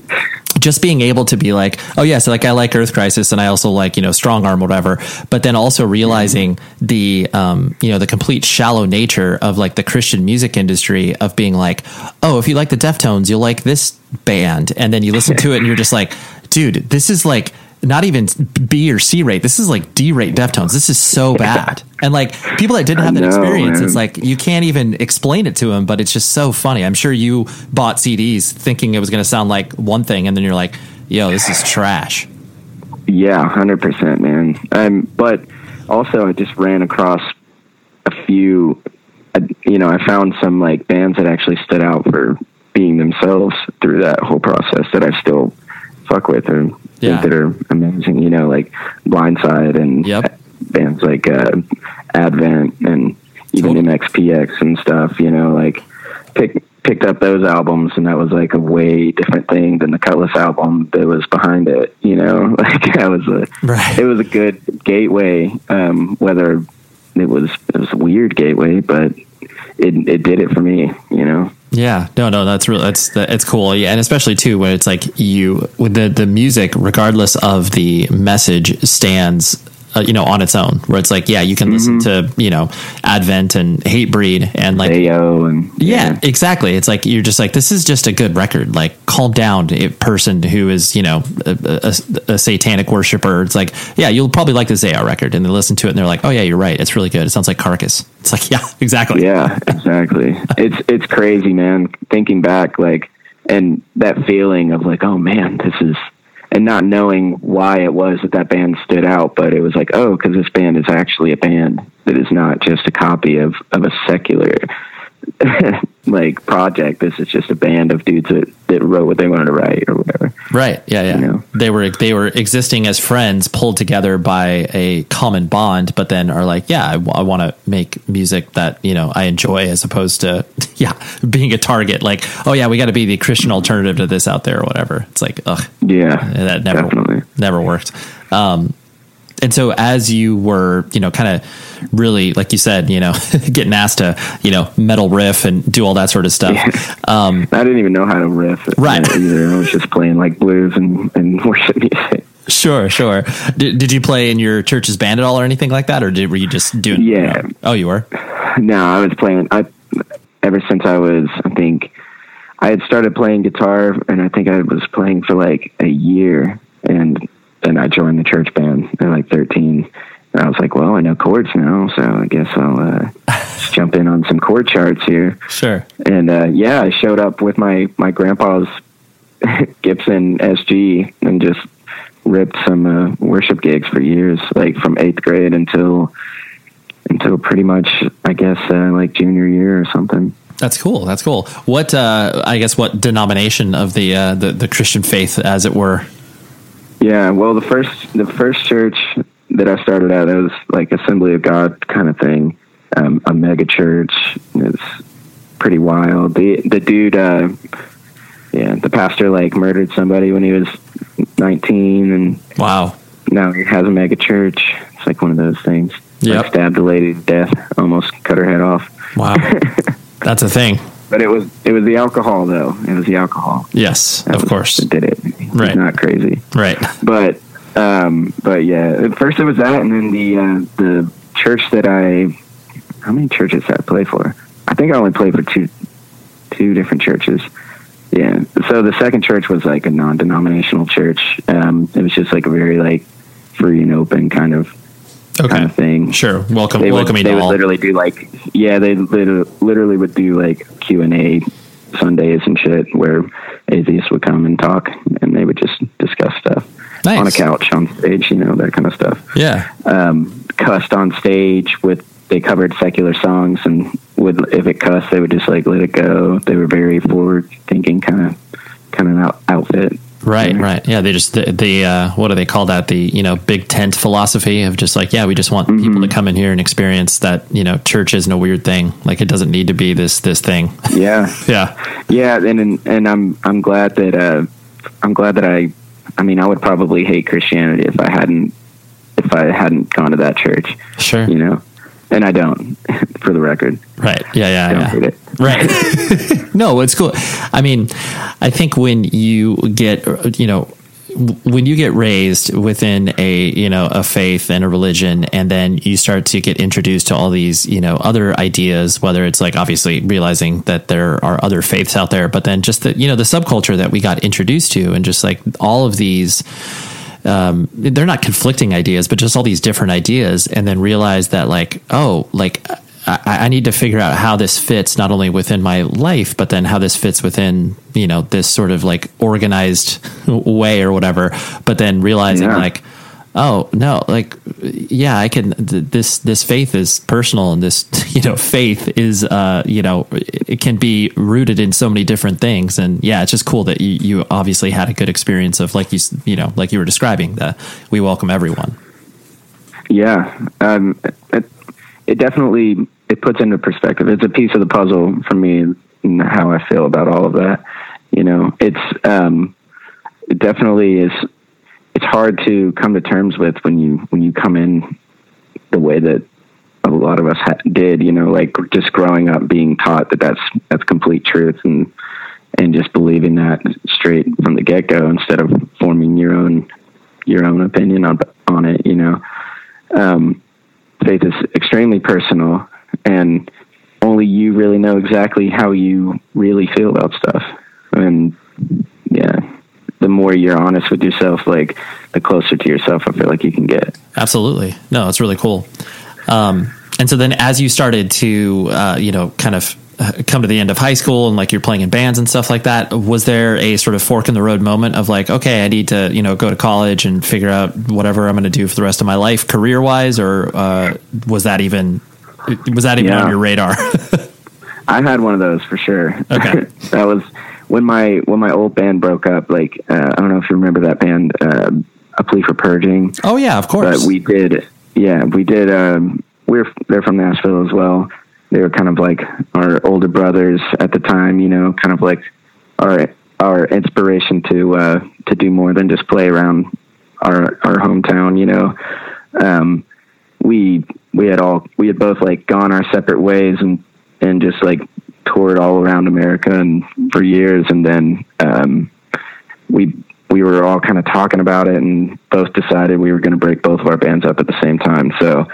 just being able to be like, oh yeah, so like I like Earth Crisis and I also like you know Strongarm, whatever. But then also realizing the um, you know the complete shallow nature of like the Christian music industry of being like, oh, if you like the Deftones, you'll like this band, and then you listen to it and you're just like, dude, this is like not even B or C rate. This is like D rate Deftones. This is so bad. And like people that didn't have that know, experience, man. it's like you can't even explain it to them, but it's just so funny. I'm sure you bought CDs thinking it was going to sound like one thing, and then you're like, yo, this is trash. Yeah, 100%, man. Um, but also, I just ran across a few, uh, you know, I found some like bands that actually stood out for being themselves through that whole process that I still fuck with or yeah. think that are amazing. You know, like Blindside and yep. bands like uh, Advent and even totally. MXPX and stuff. You know, like pick, picked up those albums, and that was like a way different thing than the Kutless album that was behind it. You know, like that was a right. it was a good gateway. Um, whether it was it was a weird gateway, but it it did it for me. You know. Yeah, no, no, that's real. That's it's cool, yeah, and especially too when it's like you with the the music, regardless of the message, stands uh, you know, on its own, where it's like, yeah, you can mm-hmm. listen to, you know, Advent and Hatebreed and like, Ayo and yeah. yeah. exactly. It's like, you're just like, this is just a good record. Like, calm down, a person who is, you know, a, a, a satanic worshiper. It's like, yeah, you'll probably like this AR record. And they listen to it and they're like, oh, yeah, you're right. It's really good. It sounds like Carcass. It's like, yeah, exactly. Yeah, exactly. it's, it's crazy, man. Thinking back, like, and that feeling of like, oh man, this is, and not knowing why it was that that band stood out, but it was like, oh, because this band is actually a band that is not just a copy of of a secular like project. This is just a band of dudes that, that wrote what they wanted to write or whatever. Right. Yeah. Yeah. You know? They were they were existing as friends, pulled together by a common bond, but then are like, yeah, I, w- I want to make music that you know I enjoy, as opposed to yeah being a target. Like, oh yeah, we got to be the Christian alternative to this out there or whatever. It's like, ugh, yeah, that never definitely. never worked. Um, and so as you were, you know, kind of really, like you said, you know, getting asked to, you know, metal riff and do all that sort of stuff. Yeah. Um, I didn't even know how to riff right. either. I was just playing like blues and, and worship music. Sure, sure. Did, did you play in your church's band at all or anything like that? Or did, were you just doing? Yeah. You know? Oh, you were? No, I was playing. I, ever since I was, I think I had started playing guitar and I think I was playing for like a year and and I joined the church band at like 13. And I was like, well, I know chords now, so I guess I'll uh, jump in on some chord charts here. Sure. And uh, yeah, I showed up with my my grandpa's Gibson SG and just ripped some uh, worship gigs for years, like from eighth grade until until pretty much, I guess, uh, like junior year or something. That's cool. That's cool. What uh, I guess what denomination of the, uh, the the Christian faith, as it were, yeah, well, the first the first church that I started at it was like Assembly of God kind of thing, um, a mega church. It's pretty wild. The the dude, uh, yeah, the pastor like murdered somebody when he was nineteen, and wow, now he has a mega church. It's like one of those things. Yeah, like stabbed a lady to death, almost cut her head off. Wow, that's a thing. But it was it was the alcohol though. It was the alcohol. Yes, that of course. It Did it? Right. not crazy. Right. But um, but yeah, at first it was that, and then the uh, the church that I how many churches did I play for? I think I only played for two two different churches. Yeah. So the second church was like a non-denominational church. Um, it was just like a very like free and open kind of okay. kind of thing. Sure, welcome, They would, welcoming they to would all. literally do like yeah, they literally, literally would do like Q and A Sundays and shit where atheists would come and talk and they would just discuss stuff Nice. on a couch on stage, you know that kind of stuff. Yeah, Um, cussed on stage with they covered secular songs and would if it cussed they would just like let it go. They were very forward thinking kind of kind of out, outfit. Right, right. Yeah, they just the, the uh, what do they call that? The you know big tent philosophy of just like yeah, we just want Mm-hmm. people to come in here and experience that you know church isn't a weird thing. Like it doesn't need to be this this thing. Yeah. yeah, Yeah, and and, and I'm I'm glad that uh, I'm glad that I I mean I would probably hate Christianity if I hadn't if I hadn't gone to that church, sure. you know, and I don't, for the record, Right. Yeah. Yeah. don't yeah. hate it. Right. no, it's cool. I mean, I think when you get, you know, when you get raised within a you know a faith and a religion and then you start to get introduced to all these you know other ideas whether it's like obviously realizing that there are other faiths out there but then just the you know the subculture that we got introduced to and just like all of these um, they're not conflicting ideas, but just all these different ideas, and then realize that like, oh, like I, I need to figure out how this fits not only within my life, but then how this fits within you know this sort of like organized way or whatever. But then realizing Yeah. like, oh no, like yeah, I can. Th- this this faith is personal, and this you know faith is uh you know it can be rooted in so many different things, and yeah, it's just cool that you you obviously had a good experience of like you you know like you were describing that we welcome everyone. Yeah, um, it, it definitely it puts into perspective. It's a piece of the puzzle for me and how I feel about all of that. You know, it's um, it definitely is. It's hard to come to terms with when you when you come in the way that a lot of us ha- did. You know, like just growing up being taught that that's that's complete truth and and just believing that straight from the get go instead of forming your own your own opinion on on it. You know um, faith is extremely personal, and only you really know exactly how you really feel about stuff. And the more you're honest with yourself, like the closer to yourself, I feel like you can get. Absolutely. No, it's really cool. Um, and so then as you started to, uh, you know, kind of uh, come to the end of high school and like you're playing in bands and stuff like that, was there a sort of fork in the road moment of like, okay, I need to, you know, go to college and figure out whatever I'm going to do for the rest of my life career wise? Or, uh, was that even, was that even Yeah. on your radar? I had one of those for sure. Okay. that was when my when my old band broke up. Like uh, I don't know if you remember that band, uh, A Plea for Purging. oh yeah, of course. but we did yeah we did um we're they're from nashville as well they were kind of like our older brothers at the time you know kind of like our our inspiration to uh to do more than just play around our our hometown you know um we we had all we had both like gone our separate ways and and just like toured all around america and for years and then um we we were all kind of talking about it and both decided we were going to break both of our bands up at the same time. So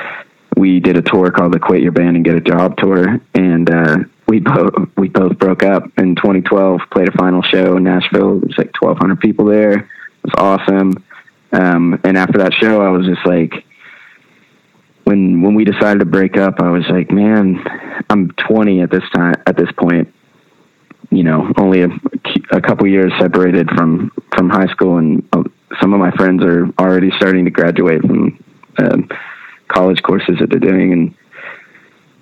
we did a tour called the Quit Your Band and Get a Job tour, and uh, we both we both broke up in 2012. Played a final show in Nashville. It was like 1,200 people there. It was awesome. Um, and after that show, I was just like, when when we decided to break up, I was like, man, I'm 20 at this time at this point. You know only a, a couple years separated from from high school and uh, some of my friends are already starting to graduate from um, college courses that they're doing and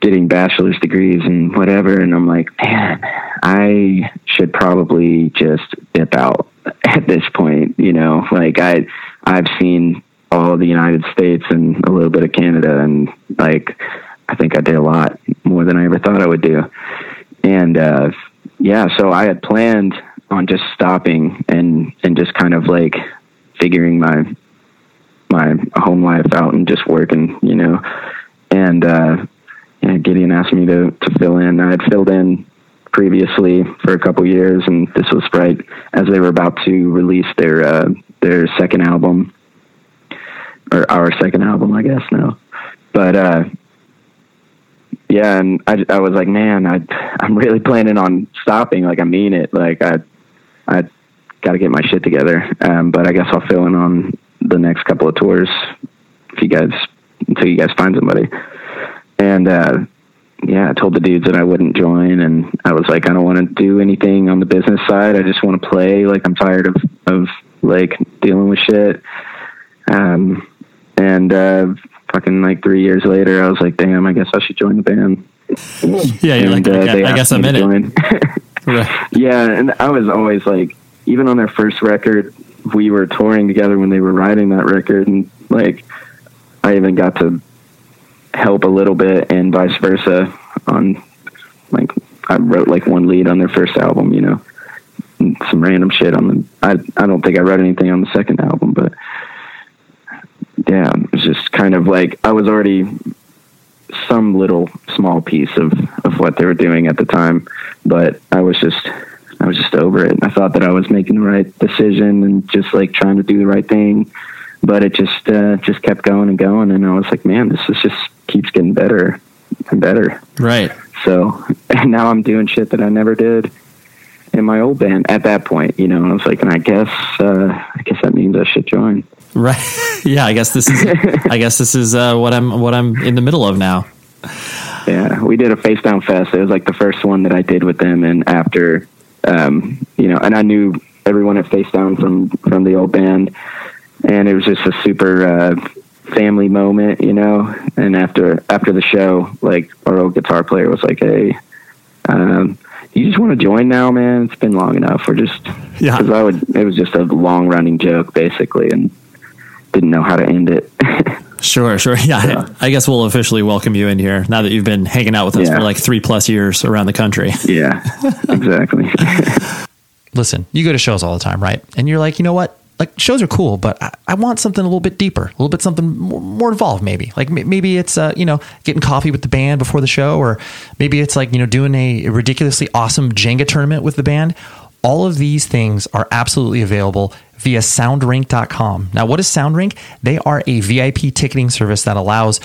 getting bachelor's degrees and whatever and i'm like man i should probably just dip out at this point you know? Like i i've seen all the united states and a little bit of canada and like i think i did a lot more than i ever thought i would do and uh yeah, so I had planned on just stopping and and just kind of like figuring my my home life out and just working, you know. And uh Gideon asked me to to fill in. I had filled in previously for a couple years and this was right as they were about to release their uh their second album or our second album, I guess now. But uh yeah, and I, I was like, man, I, I'm really planning on stopping. Like, I mean it. Like, I, I got to get my shit together. Um, but I guess I'll fill in on the next couple of tours if you guys until you guys find somebody. And uh, yeah, I told the dudes that I wouldn't join, and I was like, I don't want to do anything on the business side. I just want to play. Like I'm tired of of like dealing with shit. Um, and uh, fucking like three years later, I was like, damn, I guess I should join the band. Yeah, you're like, uh, I, guess I'm in it. Right. Yeah, and I was always like, even on their first record, we were touring together when they were writing that record, and like, I even got to help a little bit, and vice versa. On like, I wrote like one lead on their first album, you know, and some random shit on the. I I don't think I wrote anything on the second album, but yeah, it's just kind of like I was already some little small piece of of what they were doing at the time, but I was just I was just over it. I thought that I was making the right decision and just like trying to do the right thing, but it just uh, just kept going and going, and I was like, man, this is just keeps getting better and better. Right. So and now I'm doing shit that I never did in my old band at that point, you know. And I was like, and I guess uh, I guess that means I should join. Right. yeah, I guess this is I guess this is uh, what I'm what I'm in the middle of now. Yeah, we did a Facedown Fest. It was like the first one that I did with them, and after, um, you know, and I knew everyone at Facedown from from the old band, and it was just a super uh, family moment, you know. And after after the show, like our old guitar player was like, "Hey, um, you just want to join now, man? It's been long enough. We're just Yeah. because I would. It was just a long running joke, basically, and didn't know how to end it. Sure, sure. Yeah, I guess we'll officially welcome you in here now that you've been hanging out with us Yeah. for like three plus years around the country. yeah, exactly. Listen, you go to shows all the time, right? And you're like, you know what? Like shows are cool, but I, I want something a little bit deeper, a little bit something more, more involved. Maybe like m- maybe it's uh, you know getting coffee with the band before the show, or maybe it's like you know doing a ridiculously awesome Jenga tournament with the band. All of these things are absolutely available via soundrink.com. Now, what is Soundrink? They are a VIP ticketing service that allows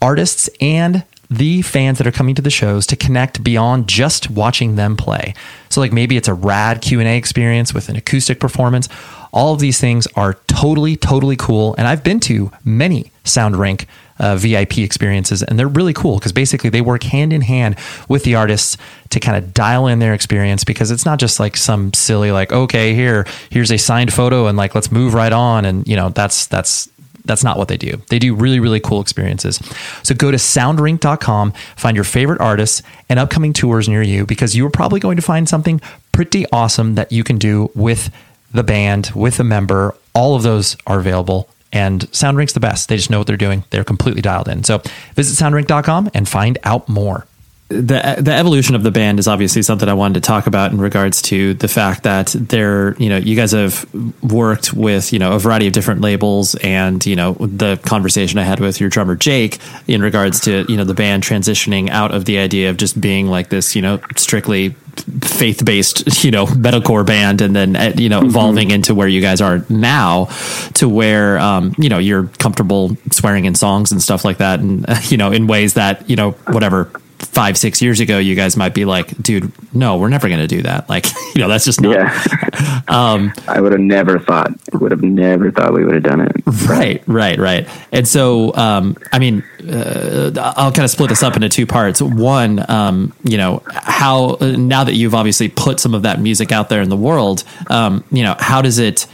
artists and the fans that are coming to the shows to connect beyond just watching them play. So like maybe it's a rad Q&A experience with an acoustic performance. All of these things are totally totally cool and I've been to many Soundrink uh, VIP experiences and they're really cool because basically they work hand in hand with the artists to kind of dial in their experience because it's not just like some silly like okay here here's a signed photo and like let's move right on and you know that's that's that's not what they do. They do really, really cool experiences. So go to soundrink.com, find your favorite artists and upcoming tours near you because you are probably going to find something pretty awesome that you can do with the band, with a member. All of those are available. And Soundrink's the best. They just know what they're doing. They're completely dialed in. So visit soundrink.com and find out more the the evolution of the band is obviously something I wanted to talk about in regards to the fact that they're you know you guys have worked with you know a variety of different labels and you know the conversation I had with your drummer Jake in regards to you know the band transitioning out of the idea of just being like this you know strictly faith based you know metalcore band and then uh, you know evolving into where you guys are now to where um, you know you're comfortable swearing in songs and stuff like that and you know in ways that you know whatever five six years ago you guys might be like dude no we're never going to do that like you know that's just not Yeah. um I would have never thought, would have never thought we would have done it. right right right and so um i mean uh, i'll kind of split this up into two parts one um you know how now that you've obviously put some of that music out there in the world um you know how does it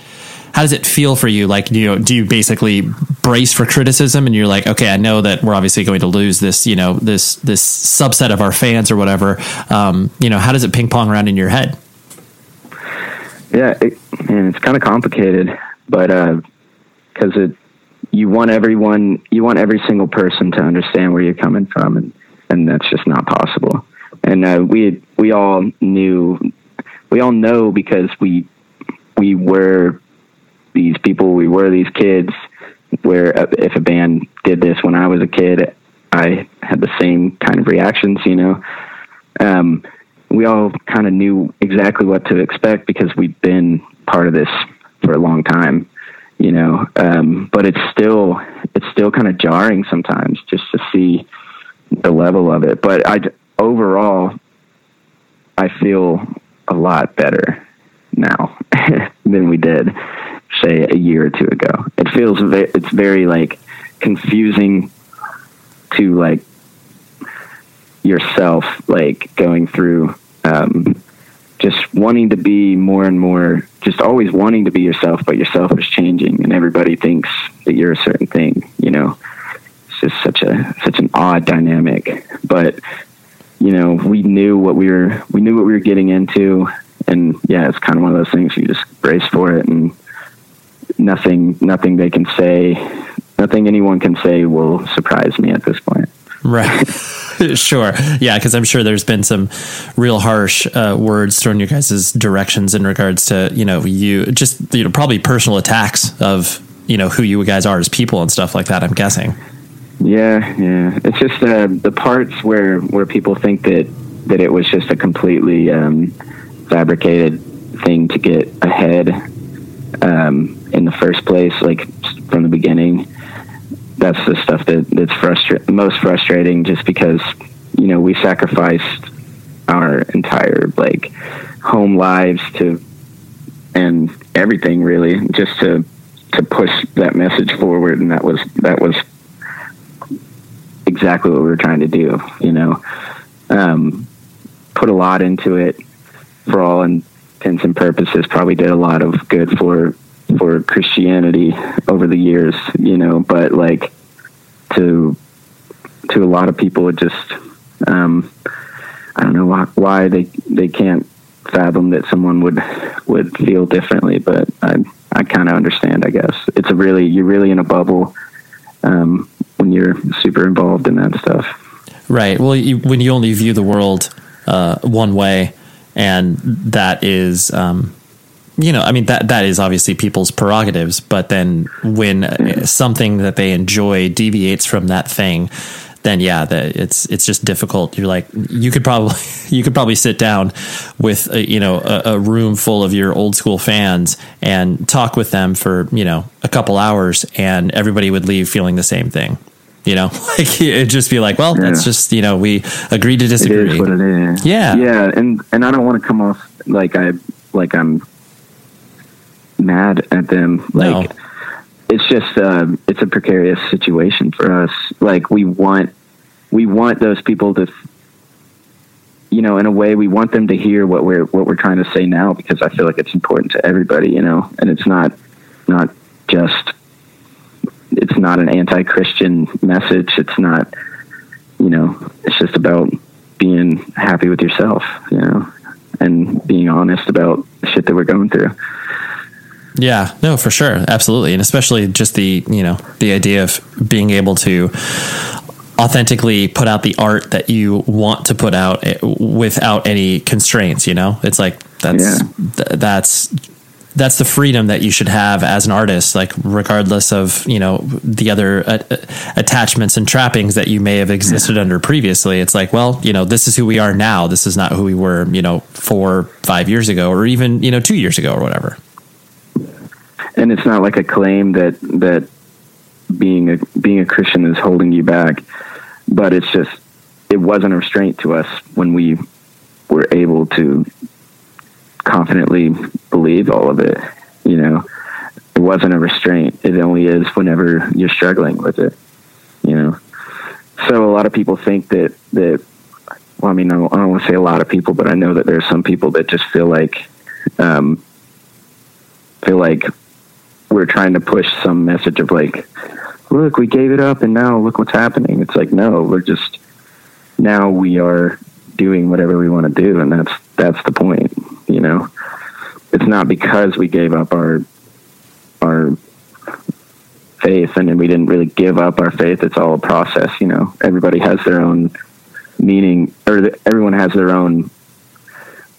how does it feel for you? Like you know do you basically brace for criticism and you're like okay i know that we're obviously going to lose this you know this this subset of our fans or whatever. Um you know how does it ping pong around in your head? Yeah, it, man, it's kind of complicated, but because it, you want everyone, you want every single person to understand where you're coming from, and and that's just not possible. And uh, we we all knew, we all know because we we were these people, we were these kids. Where uh, if a band did this when I was a kid, I had the same kind of reactions, you know. Um, we all kind of knew exactly what to expect because we've been part of this for a long time, you know. Um, but it's still it's still kind of jarring sometimes just to see the level of it. But I overall, I feel a lot better now than we did say a year or two ago. It feels ve- it's very like confusing to like yourself, like going through um, just wanting to be more and more, just always wanting to be yourself, but yourself is changing, and everybody thinks that you're a certain thing. You know, it's just such a such an odd dynamic. But you know, we knew what we were we knew what we were getting into, and yeah, it's kind of one of those things you just brace for it, and nothing nothing they can say, nothing anyone can say will surprise me at this point. Right. sure. Yeah, because I'm sure there's been some real harsh uh, words thrown your guys' directions in regards to you know you just you know probably personal attacks of you know who you guys are as people and stuff like that. I'm guessing. Yeah, yeah. It's just uh, the parts where where people think that that it was just a completely um, fabricated thing to get ahead um, in the first place, like from the beginning. That's the stuff that that's frustra- most frustrating just because you know we sacrificed our entire like home lives to and everything really just to to push that message forward. And that was that was exactly what we were trying to do you know. Um, put a lot into it for all intents and purposes probably did a lot of good for for Christianity over the years, you know, but like to to a lot of people, it just um, I don't know why, why they they can't fathom that someone would would feel differently, but I I kind of understand. I guess it's a really you're really in a bubble um, when you're super involved in that stuff. Right. Well, you, when you only view the world uh, one way, and that is um, you know, I mean that that is obviously people's prerogatives, but then when something that they enjoy deviates from that thing, then yeah, that it's it's just difficult. You're like you could probably you could probably sit down with a, you know a, a, room full of your old school fans and talk with them for you know a couple hours, and everybody would leave feeling the same thing. You know, like it'd just be like, well, yeah. that's just you know we agreed to disagree. It is what it is. Yeah, yeah, and and I don't want to come off like I like I'm mad at them. Like no. it's just uh, it's a precarious situation for us. Like we want we want those people to you know, in a way, we want them to hear what we're what we're trying to say now because I feel like it's important to everybody, you know, and it's not not just it's not an anti-Christian message. It's not, you know, it's just about being happy with yourself, you know, and being honest about shit that we're going through. Yeah, no, for sure. Absolutely. And especially just the, you know, the idea of being able to authentically put out the art that you want to put out eh, without any constraints, you know? It's like that's yeah. th- that's that's the freedom that you should have as an artist like regardless of you know the other uh, attachments and trappings that you may have existed under previously. It's like well you know this is who we are now. This is not who we were you know four five years ago or even you know two years ago or whatever. And it's not like a claim that that being a being a Christian is holding you back, but it's just it wasn't a restraint to us when we were able to confidently believe all of it. You know, it wasn't a restraint. It only is whenever you're struggling with it. You know, so a lot of people think that that. Well, I mean, I don't, don't want to say a lot of people, but I know that there's some people that just feel like um, feel like we're trying to push some message of like, look, we gave it up and now look what's happening. It's like, no, we're just now we are doing whatever we want to do, and that's that's the point. You know, it's not because we gave up our our faith and we didn't really give up our faith. It's all a process. You know, everybody has their own meaning, or everyone has their own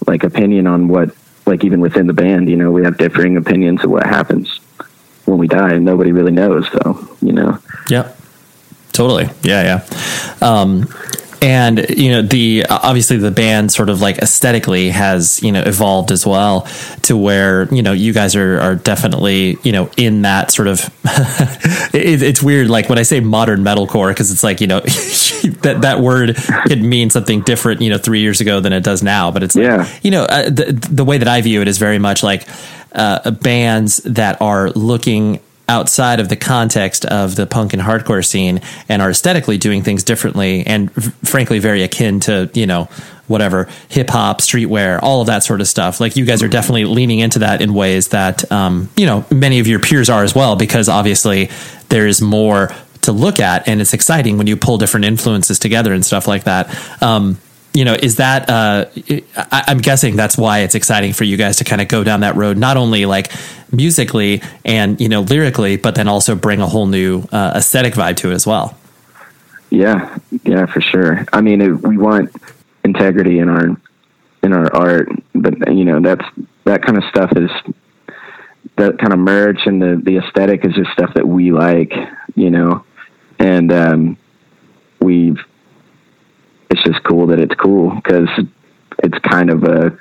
like opinion on what like even within the band, you know, we have differing opinions of what happens when we die, and nobody really knows, though. You know. Yep. Totally. Yeah. Yeah. Um, and you know the obviously the band sort of like aesthetically has you know evolved as well to where you know you guys are are definitely you know in that sort of it, it's weird. Like when I say modern metalcore because it's like you know that that word could mean something different you know three years ago than it does now. But it's like, yeah. you know uh, the the way that I view it is very much like uh, bands that are looking outside of the context of the punk and hardcore scene and are aesthetically doing things differently and f- frankly very akin to you know whatever hip hop streetwear all of that sort of stuff. Like you guys are definitely leaning into that in ways that um, you know many of your peers are as well because obviously there is more to look at and it's exciting when you pull different influences together and stuff like that. Um, you know, is that, uh, I, am guessing that's why it's exciting for you guys to kind of go down that road, not only like musically and, you know, lyrically, but then also bring a whole new uh, aesthetic vibe to it as well. Yeah. Yeah, for sure. I mean, it, we want integrity in our, in our art, but you know, that's, that kind of stuff is, that kind of merch and the, the aesthetic is just stuff that we like, you know, and, um, we've, it's just cool that it's cool because it's kind of a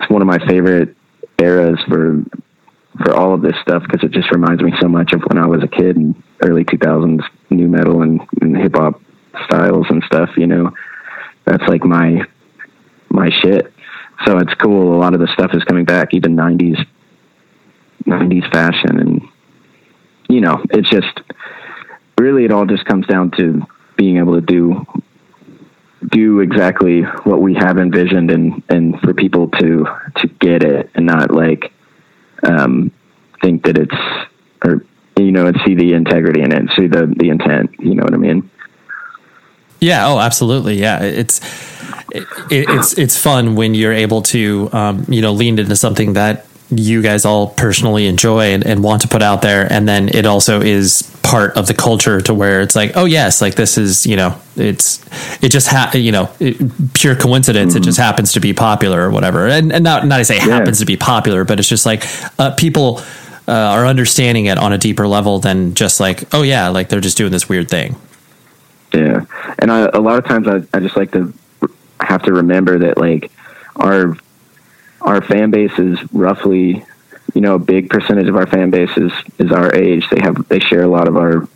it's one of my favorite eras for for all of this stuff because it just reminds me so much of when I was a kid in early 2000s nu metal and, and hip hop styles and stuff you know? That's like my my shit. So it's cool a lot of the stuff is coming back even 90s 90s fashion and you know it's just really it all just comes down to being able to do do exactly what we have envisioned and and for people to to get it and not like um think that it's or you know and see the integrity in it see the the intent you know what i mean? Yeah oh absolutely yeah it's it, it's it's fun when you're able to um, you know lean into something that you guys all personally enjoy and, and, want to put out there and then it also is part of the culture to where it's like oh yes like this is you know it's it just ha- you know it, pure coincidence mm-hmm. it just happens to be popular or whatever and, and not not to say yeah. happens to be popular but it's just like uh, people uh, are understanding it on a deeper level than just like oh yeah like they're just doing this weird thing yeah and I, a lot of times I, I just like to have to remember that like our our fan base is roughly, you know, a big percentage of our fan base is, is our age. They have they share a lot of our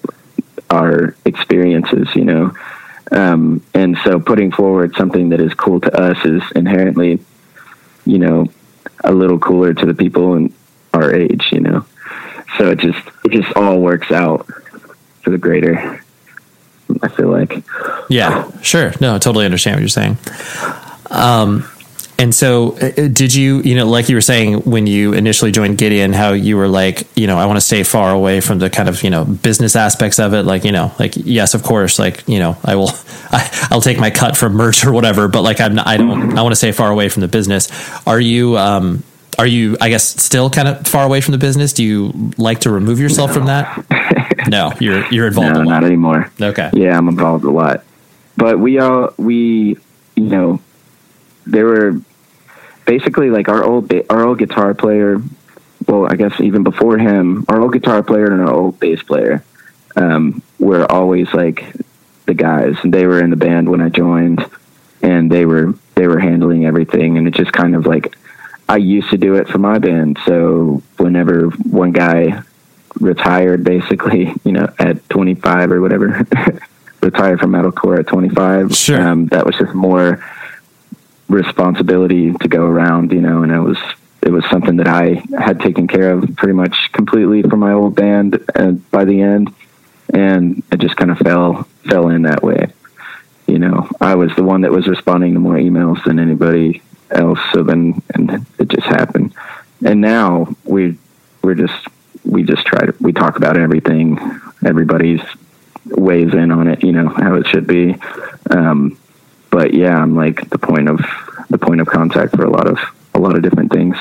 our experiences, you know, um, and so putting forward something that is cool to us is inherently, you know, a little cooler to the people in our age, you know. So it just it just all works out for the greater. I feel like. Yeah, sure. No, I totally understand what you're saying. Um, and so, uh, uh, did you, you know, like you were saying when you initially joined Gideon, how you were like, you know, I want to stay far away from the kind of, you know, business aspects of it. Like, you know, like, yes, of course, like, you know, I will, I, will take my cut from merch or whatever, but like, I'm, not, I don't, I want to stay far away from the business. Are you, um, are you, I guess, still kind of far away from the business? Do you like to remove yourself no. from that? no, you're, you're involved. No, not anymore. Okay. Yeah, I'm involved a lot, but we all, we, you know, there were basically like our old our old guitar player. Well, I guess even before him, our old guitar player and our old bass player um, were always like the guys, and they were in the band when I joined, and they were they were handling everything, and it just kind of like I used to do it for my band. So whenever one guy retired, basically, you know, at 25 or whatever, retired from metalcore at 25, sure. um, that was just more responsibility to go around, you know, and it was it was something that I had taken care of pretty much completely for my old band uh, by the end, and it just kind of fell fell in that way. You know, I was the one that was responding to more emails than anybody else, so then and it just happened. And now we we're just we just try to we talk about everything. Everybody's weighs in on it, you know, how it should be. Um, but yeah, I'm like the point of the point of contact for a lot of a lot of different things.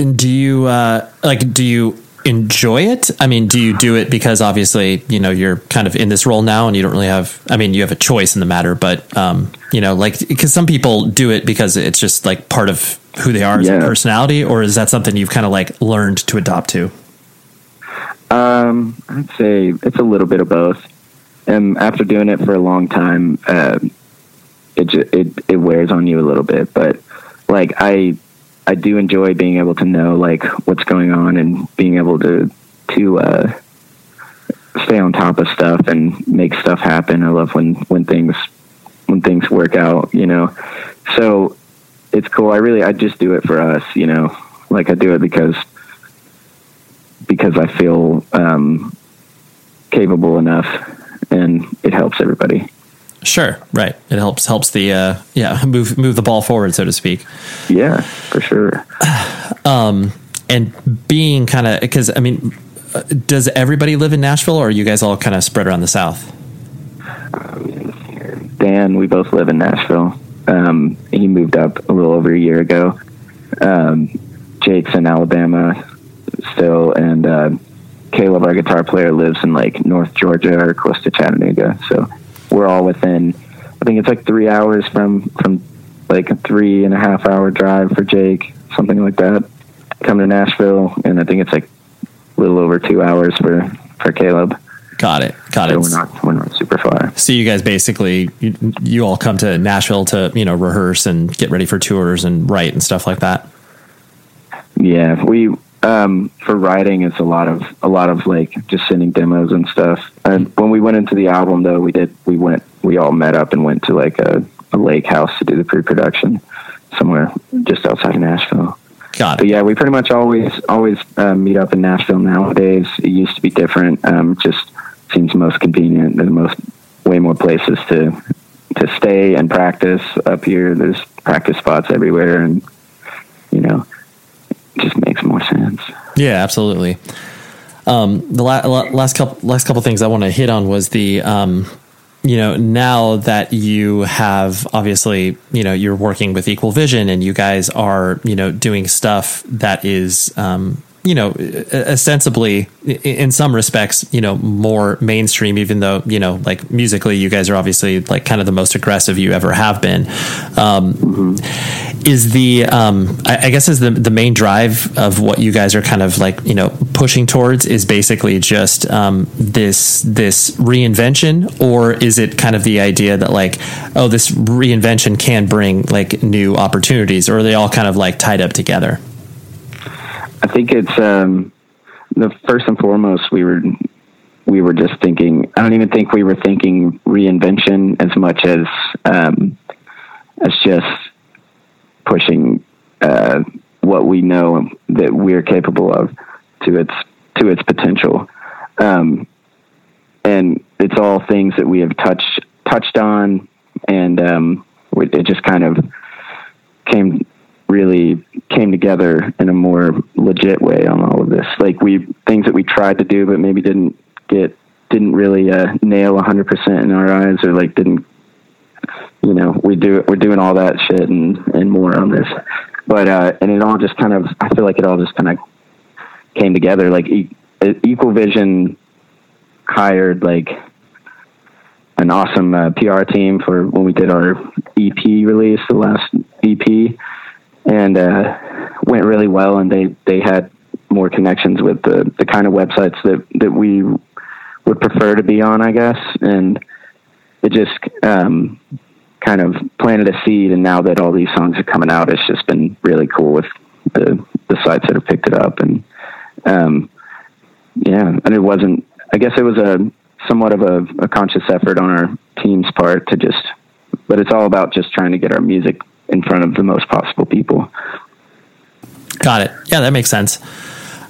And do you uh, like? Do you enjoy it? I mean, do you do it because obviously you know you're kind of in this role now, and you don't really have. I mean, you have a choice in the matter, but um, you know, like because some people do it because it's just like part of who they are as yeah. a personality, or is that something you've kind of like learned to adopt to? Um, I'd say it's a little bit of both. And after doing it for a long time, uh, it it it wears on you a little bit. But like I I do enjoy being able to know like what's going on and being able to to uh, stay on top of stuff and make stuff happen. I love when when things when things work out, you know. So it's cool. I really I just do it for us, you know. Like I do it because because I feel um, capable enough, and it helps everybody. Sure, right. It helps helps the uh, yeah move move the ball forward, so to speak. Yeah, for sure. Um, and being kind of because I mean, does everybody live in Nashville, or are you guys all kind of spread around the South? Dan, we both live in Nashville. Um, he moved up a little over a year ago. Um, Jake's in Alabama still, and uh, Caleb, our guitar player, lives in like North Georgia or close to Chattanooga. So we're all within. I think it's like three hours from from like a three and a half hour drive for Jake, something like that. Come to Nashville, and I think it's like a little over two hours for for Caleb. Got it. Got So it. we're not we're not super far. So you guys basically you, you all come to Nashville to you know rehearse and get ready for tours and write and stuff like that. Yeah, we um, for writing it's a lot of a lot of like just sending demos and stuff. And when we went into the album though, we did we went we all met up and went to like a, a lake house to do the pre-production somewhere just outside of Nashville. Got But yeah, we pretty much always always uh, meet up in Nashville nowadays. It used to be different. Um, just seems most convenient. There's most way more places to to stay and practice up here. There's practice spots everywhere, and you know, it just makes more sense. Yeah, absolutely. Um, the la- la- last couple last couple things I want to hit on was the um, you know now that you have obviously you know you're working with Equal Vision and you guys are you know doing stuff that is um, you know ostensibly in some respects you know more mainstream even though you know like musically you guys are obviously like kind of the most aggressive you ever have been. Um, is the um, I, I guess is the the main drive of what you guys are kind of like you know pushing towards is basically just um, this this reinvention or is it kind of the idea that like oh this reinvention can bring like new opportunities or are they all kind of like tied up together I think it's um, the first and foremost we were we were just thinking. I don't even think we were thinking reinvention as much as um, as just pushing uh, what we know that we're capable of to its to its potential. Um, and it's all things that we have touched touched on, and um, it just kind of came really came together in a more legit way on all of this. Like we things that we tried to do, but maybe didn't get didn't really uh, nail hundred percent in our eyes, or like didn't you know we do we're doing all that shit and and more on this. But uh, and it all just kind of I feel like it all just kind of came together. Like e- Equal Vision hired like an awesome uh, PR team for when we did our EP release, the last EP, and uh, went really well. And they they had more connections with the the kind of websites that that we would prefer to be on, I guess. And it just um, kind of planted a seed. And now that all these songs are coming out, it's just been really cool with the the sites that have picked it up. And um, yeah, and it wasn't. I guess it was a somewhat of a, a conscious effort on our team's part to just, but it's all about just trying to get our music in front of the most possible people. Got it. Yeah, that makes sense.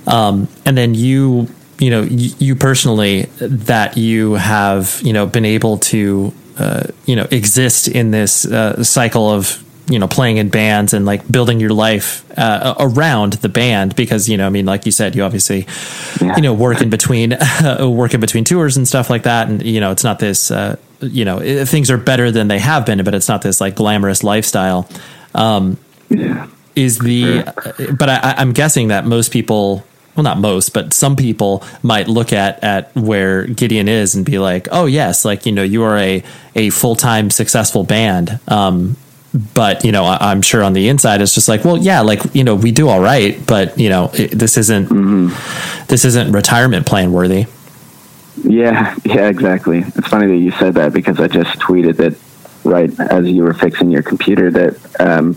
Um, and then you, you know, you, you personally, that you have, you know, been able to, uh, you know, exist in this uh, cycle of, you know, playing in bands and like building your life uh, around the band because, you know, I mean, like you said, you obviously, Yeah. you know, work in between, work in between tours and stuff like that. And, you know, it's not this, uh, you know, i- things are better than they have been, but it's not this like glamorous lifestyle. Um, Yeah. is the but I, I'm guessing that most people well not most but some people might look at at where Gideon is and be like oh yes like you know you are a a full-time successful band um but you know I, I'm sure on the inside it's just like well yeah like you know we do all right but you know it, this isn't this isn't retirement plan worthy Yeah, yeah, exactly. It's funny that you said that because I just tweeted that right as you were fixing your computer that um,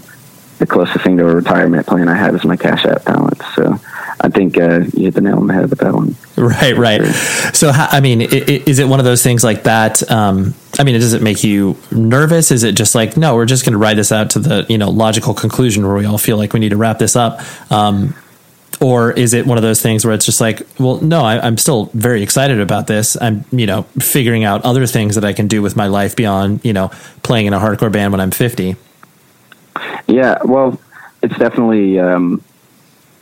the closest thing to a retirement plan I have is my Cash App balance. So I think uh, you hit the nail on the head with that one. Right, right. So, I mean, is it one of those things like that? Um, I mean, does it make you nervous? Is it just like, no, we're just going to ride this out to the you know logical conclusion where we all feel like we need to wrap this up? Um, or is it one of those things where it's just like, well, no, I, am still very excited about this. I'm, you know, figuring out other things that I can do with my life beyond, you know, playing in a hardcore band when I'm 50. Yeah, well, it's definitely um,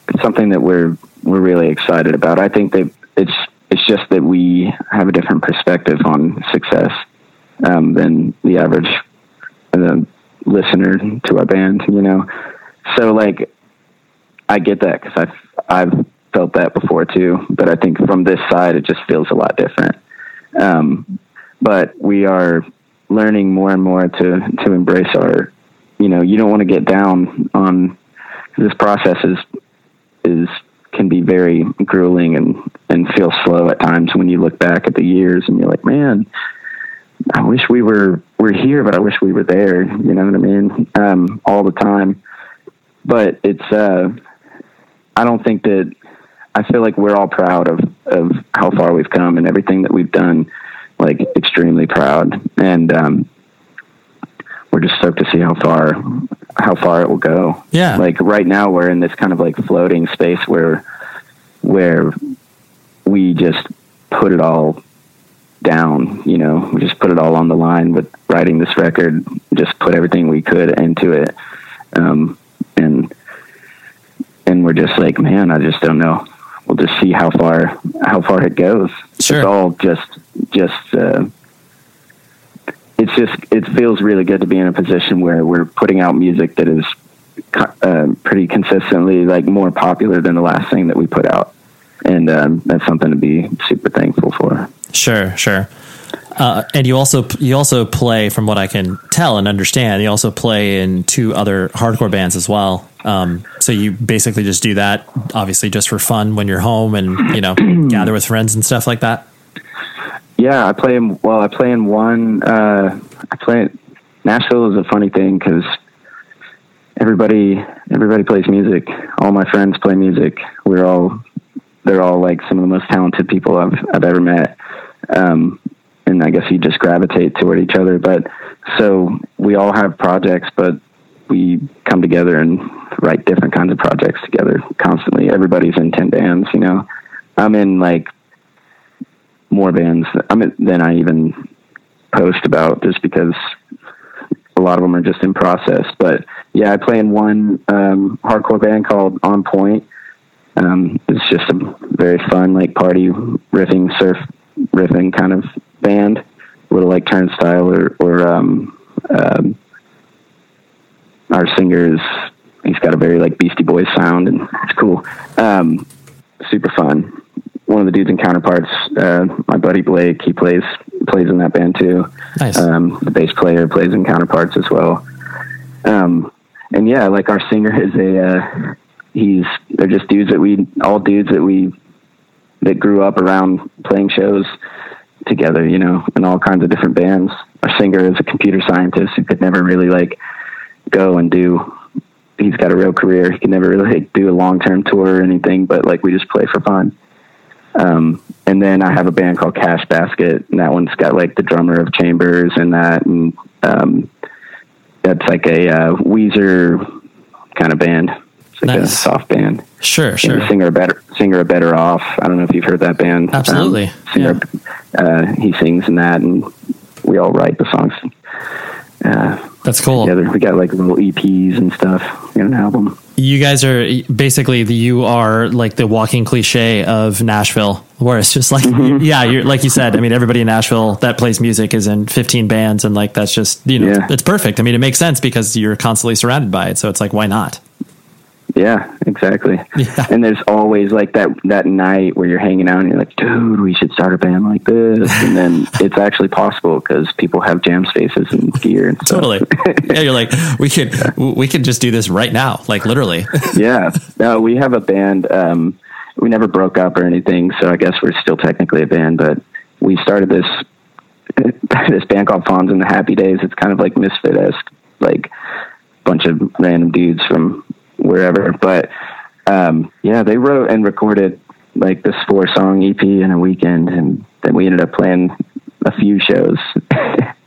it's something that we're we're really excited about. I think that it's it's just that we have a different perspective on success um, than the average uh, listener to our band. You know, so like I get that because I've I've felt that before too. But I think from this side, it just feels a lot different. Um, but we are learning more and more to to embrace our. You know, you don't want to get down on this process is is can be very grueling and and feel slow at times when you look back at the years and you're like, man, I wish we were we're here, but I wish we were there. You know what I mean? Um, all the time. But it's uh, I don't think that I feel like we're all proud of of how far we've come and everything that we've done. Like extremely proud, and um, we're just stoked to see how far how far it will go. Yeah. Like right now we're in this kind of like floating space where where we just put it all down, you know, we just put it all on the line with writing this record, just put everything we could into it. Um, and and we're just like, man, I just don't know. We'll just see how far how far it goes. Sure. It's all just just uh, it's just it feels really good to be in a position where we're putting out music that is uh, pretty consistently like more popular than the last thing that we put out, and um, that's something to be super thankful for. Sure, sure. Uh, and you also you also play, from what I can tell and understand, you also play in two other hardcore bands as well. Um, so you basically just do that, obviously, just for fun when you're home and you know gather with friends and stuff like that. Yeah, I play in. Well, I play in one. Uh, I play. Nashville is a funny thing because everybody everybody plays music. All my friends play music. We're all they're all like some of the most talented people I've I've ever met. Um, and I guess you just gravitate toward each other. But so we all have projects, but we come together and write different kinds of projects together constantly. Everybody's in ten bands, you know. I'm in like more bands I mean, than I even post about just because a lot of them are just in process. But yeah, I play in one um, hardcore band called On Point. Um, it's just a very fun, like party riffing, surf riffing kind of band, a little like Turnstile or, or um, um, our singer is he's got a very like Beastie Boys sound and it's cool. Um, super fun one of the dudes in Counterparts, uh, my buddy Blake, he plays plays in that band too. Nice. Um, the bass player plays in Counterparts as well. Um, and yeah, like our singer is a uh, he's they're just dudes that we all dudes that we that grew up around playing shows together, you know, in all kinds of different bands. Our singer is a computer scientist who could never really like go and do he's got a real career. He can never really like, do a long term tour or anything, but like we just play for fun. Um, and then I have a band called Cash Basket, and that one's got like the drummer of Chambers and that, and um, that's like a uh, Weezer kind of band. It's like Nice. a soft band. Sure, sure. the singer better singer better off. I don't know if you've heard that band. Absolutely, Um, singer, uh, he sings in that, and we all write the songs uh, That's cool. together. We got like little EPs and stuff in an album. You guys are basically the, you are like the walking cliche of Nashville, where it's just like, Mm-hmm. yeah, you're like you said. I mean, everybody in Nashville that plays music is in 15 bands, and like that's just you know, Yeah. it's perfect. I mean, it makes sense because you're constantly surrounded by it. So it's like, why not? Yeah, exactly. Yeah. And there's always like that that night where you're hanging out and you're like, dude, we should start a band like this. And then it's actually possible because people have jam spaces and gear and stuff. Totally. yeah, you're like, we could we could just do this right now, like literally. yeah. No, we have a band. Um, we never broke up or anything, so I guess we're still technically a band. But we started this this band called Fawns in the Happy Days. It's kind of like misfit esque, like bunch of random dudes from wherever. But um, yeah, they wrote and recorded like this four song EP in a weekend, and then we ended up playing a few shows.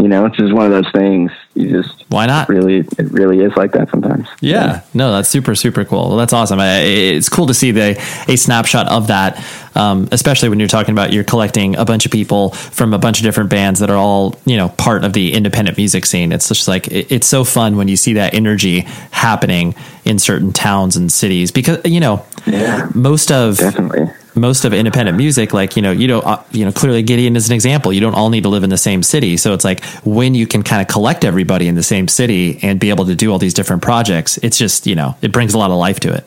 you know, it's just one of those things. you just why not? Really, it really is like that sometimes. Yeah, yeah. no, that's super super cool. Well, that's awesome. It's cool to see the a snapshot of that, um, especially when you're talking about you're collecting a bunch of people from a bunch of different bands that are all you know part of the independent music scene. It's just like it, it's so fun when you see that energy happening in certain towns and cities because you know yeah, most of definitely most of independent music, like you know, you don't, uh, you know, clearly Gideon is an example. You don't all need to live in the same city, so it's like when you can kind of collect everybody in the same city and be able to do all these different projects, it's just you know, it brings a lot of life to it.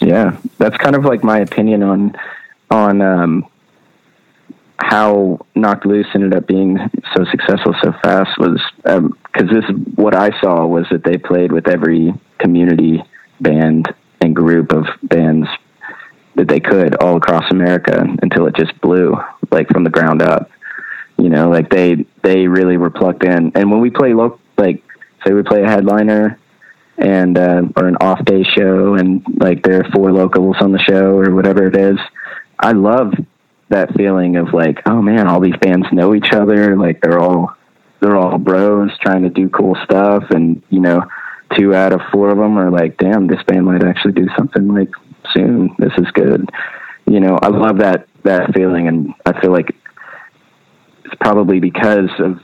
Yeah, that's kind of like my opinion on on um, how Knocked Loose ended up being so successful so fast was because um, this what I saw was that they played with every community band and group of bands that they could all across America until it just blew like from the ground up. You know, like they they really were plugged in. And when we play local, like say we play a headliner and uh, or an off day show, and like there are four locals on the show or whatever it is, I love that feeling of like, oh man, all these bands know each other. Like they're all they're all bros trying to do cool stuff, and you know, two out of four of them are like, damn, this band might actually do something like soon. This is good. You know, I love that that feeling, and I feel like it's probably because of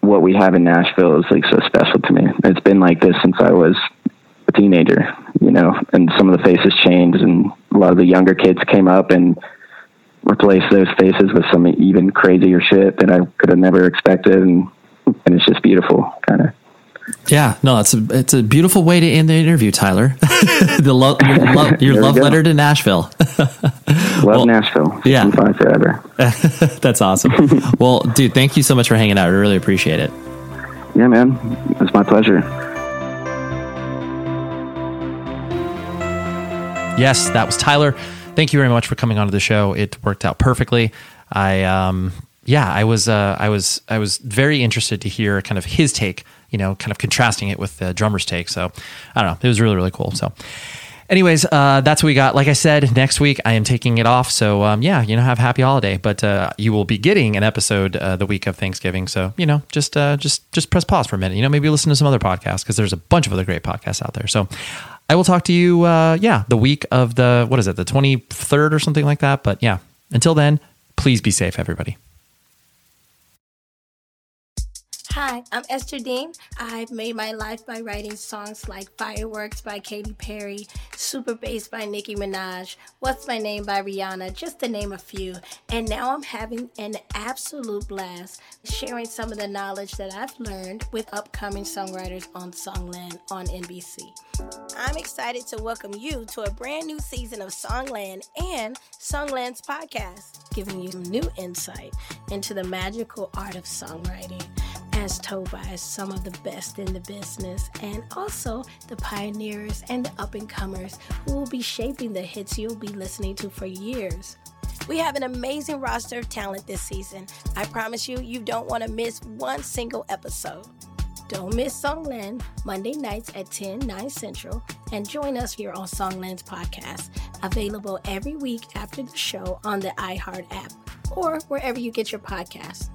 what we have in Nashville is like so special to me. It's been like this since I was a teenager, you know, and some of the faces changed, and a lot of the younger kids came up and replaced those faces with some even crazier shit that I could have never expected, and and it's just beautiful, kind of. Yeah, no, it's a it's a beautiful way to end the interview, Tyler. the lo- your, lo- your love letter to Nashville. love well, Nashville. Yeah, forever. That's awesome. well, dude, thank you so much for hanging out. I really appreciate it. Yeah, man, it's my pleasure. Yes, that was Tyler. Thank you very much for coming onto the show. It worked out perfectly. I um yeah, I was uh, I was I was very interested to hear kind of his take you know, kind of contrasting it with the drummer's take. So I don't know. It was really, really cool. So anyways, uh, that's what we got. Like I said, next week I am taking it off. So um, yeah, you know, have a happy holiday. But uh, you will be getting an episode uh, the week of Thanksgiving. So you know, just uh, just just press pause for a minute. You know, maybe listen to some other podcasts because there's a bunch of other great podcasts out there. So I will talk to you. Uh, yeah, the week of the what is it, the 23rd or something like that. But yeah, until then, please be safe, everybody. Hi, I'm Esther Dean. I've made my life by writing songs like Fireworks by Katy Perry, Super Bass by Nicki Minaj, What's My Name by Rihanna, just to name a few. And now I'm having an absolute blast sharing some of the knowledge that I've learned with upcoming songwriters on Songland on NBC. I'm excited to welcome you to a brand new season of Songland and Songland's podcast, giving you new insight into the magical art of songwriting as told by some of the best in the business, and also the pioneers and the up and comers who will be shaping the hits you'll be listening to for years. We have an amazing roster of talent this season. I promise you, you don't want to miss one single episode. Don't miss Songland Monday nights at 10, 9 Central, and join us here on Songland's podcast, available every week after the show on the iHeart app or wherever you get your podcasts.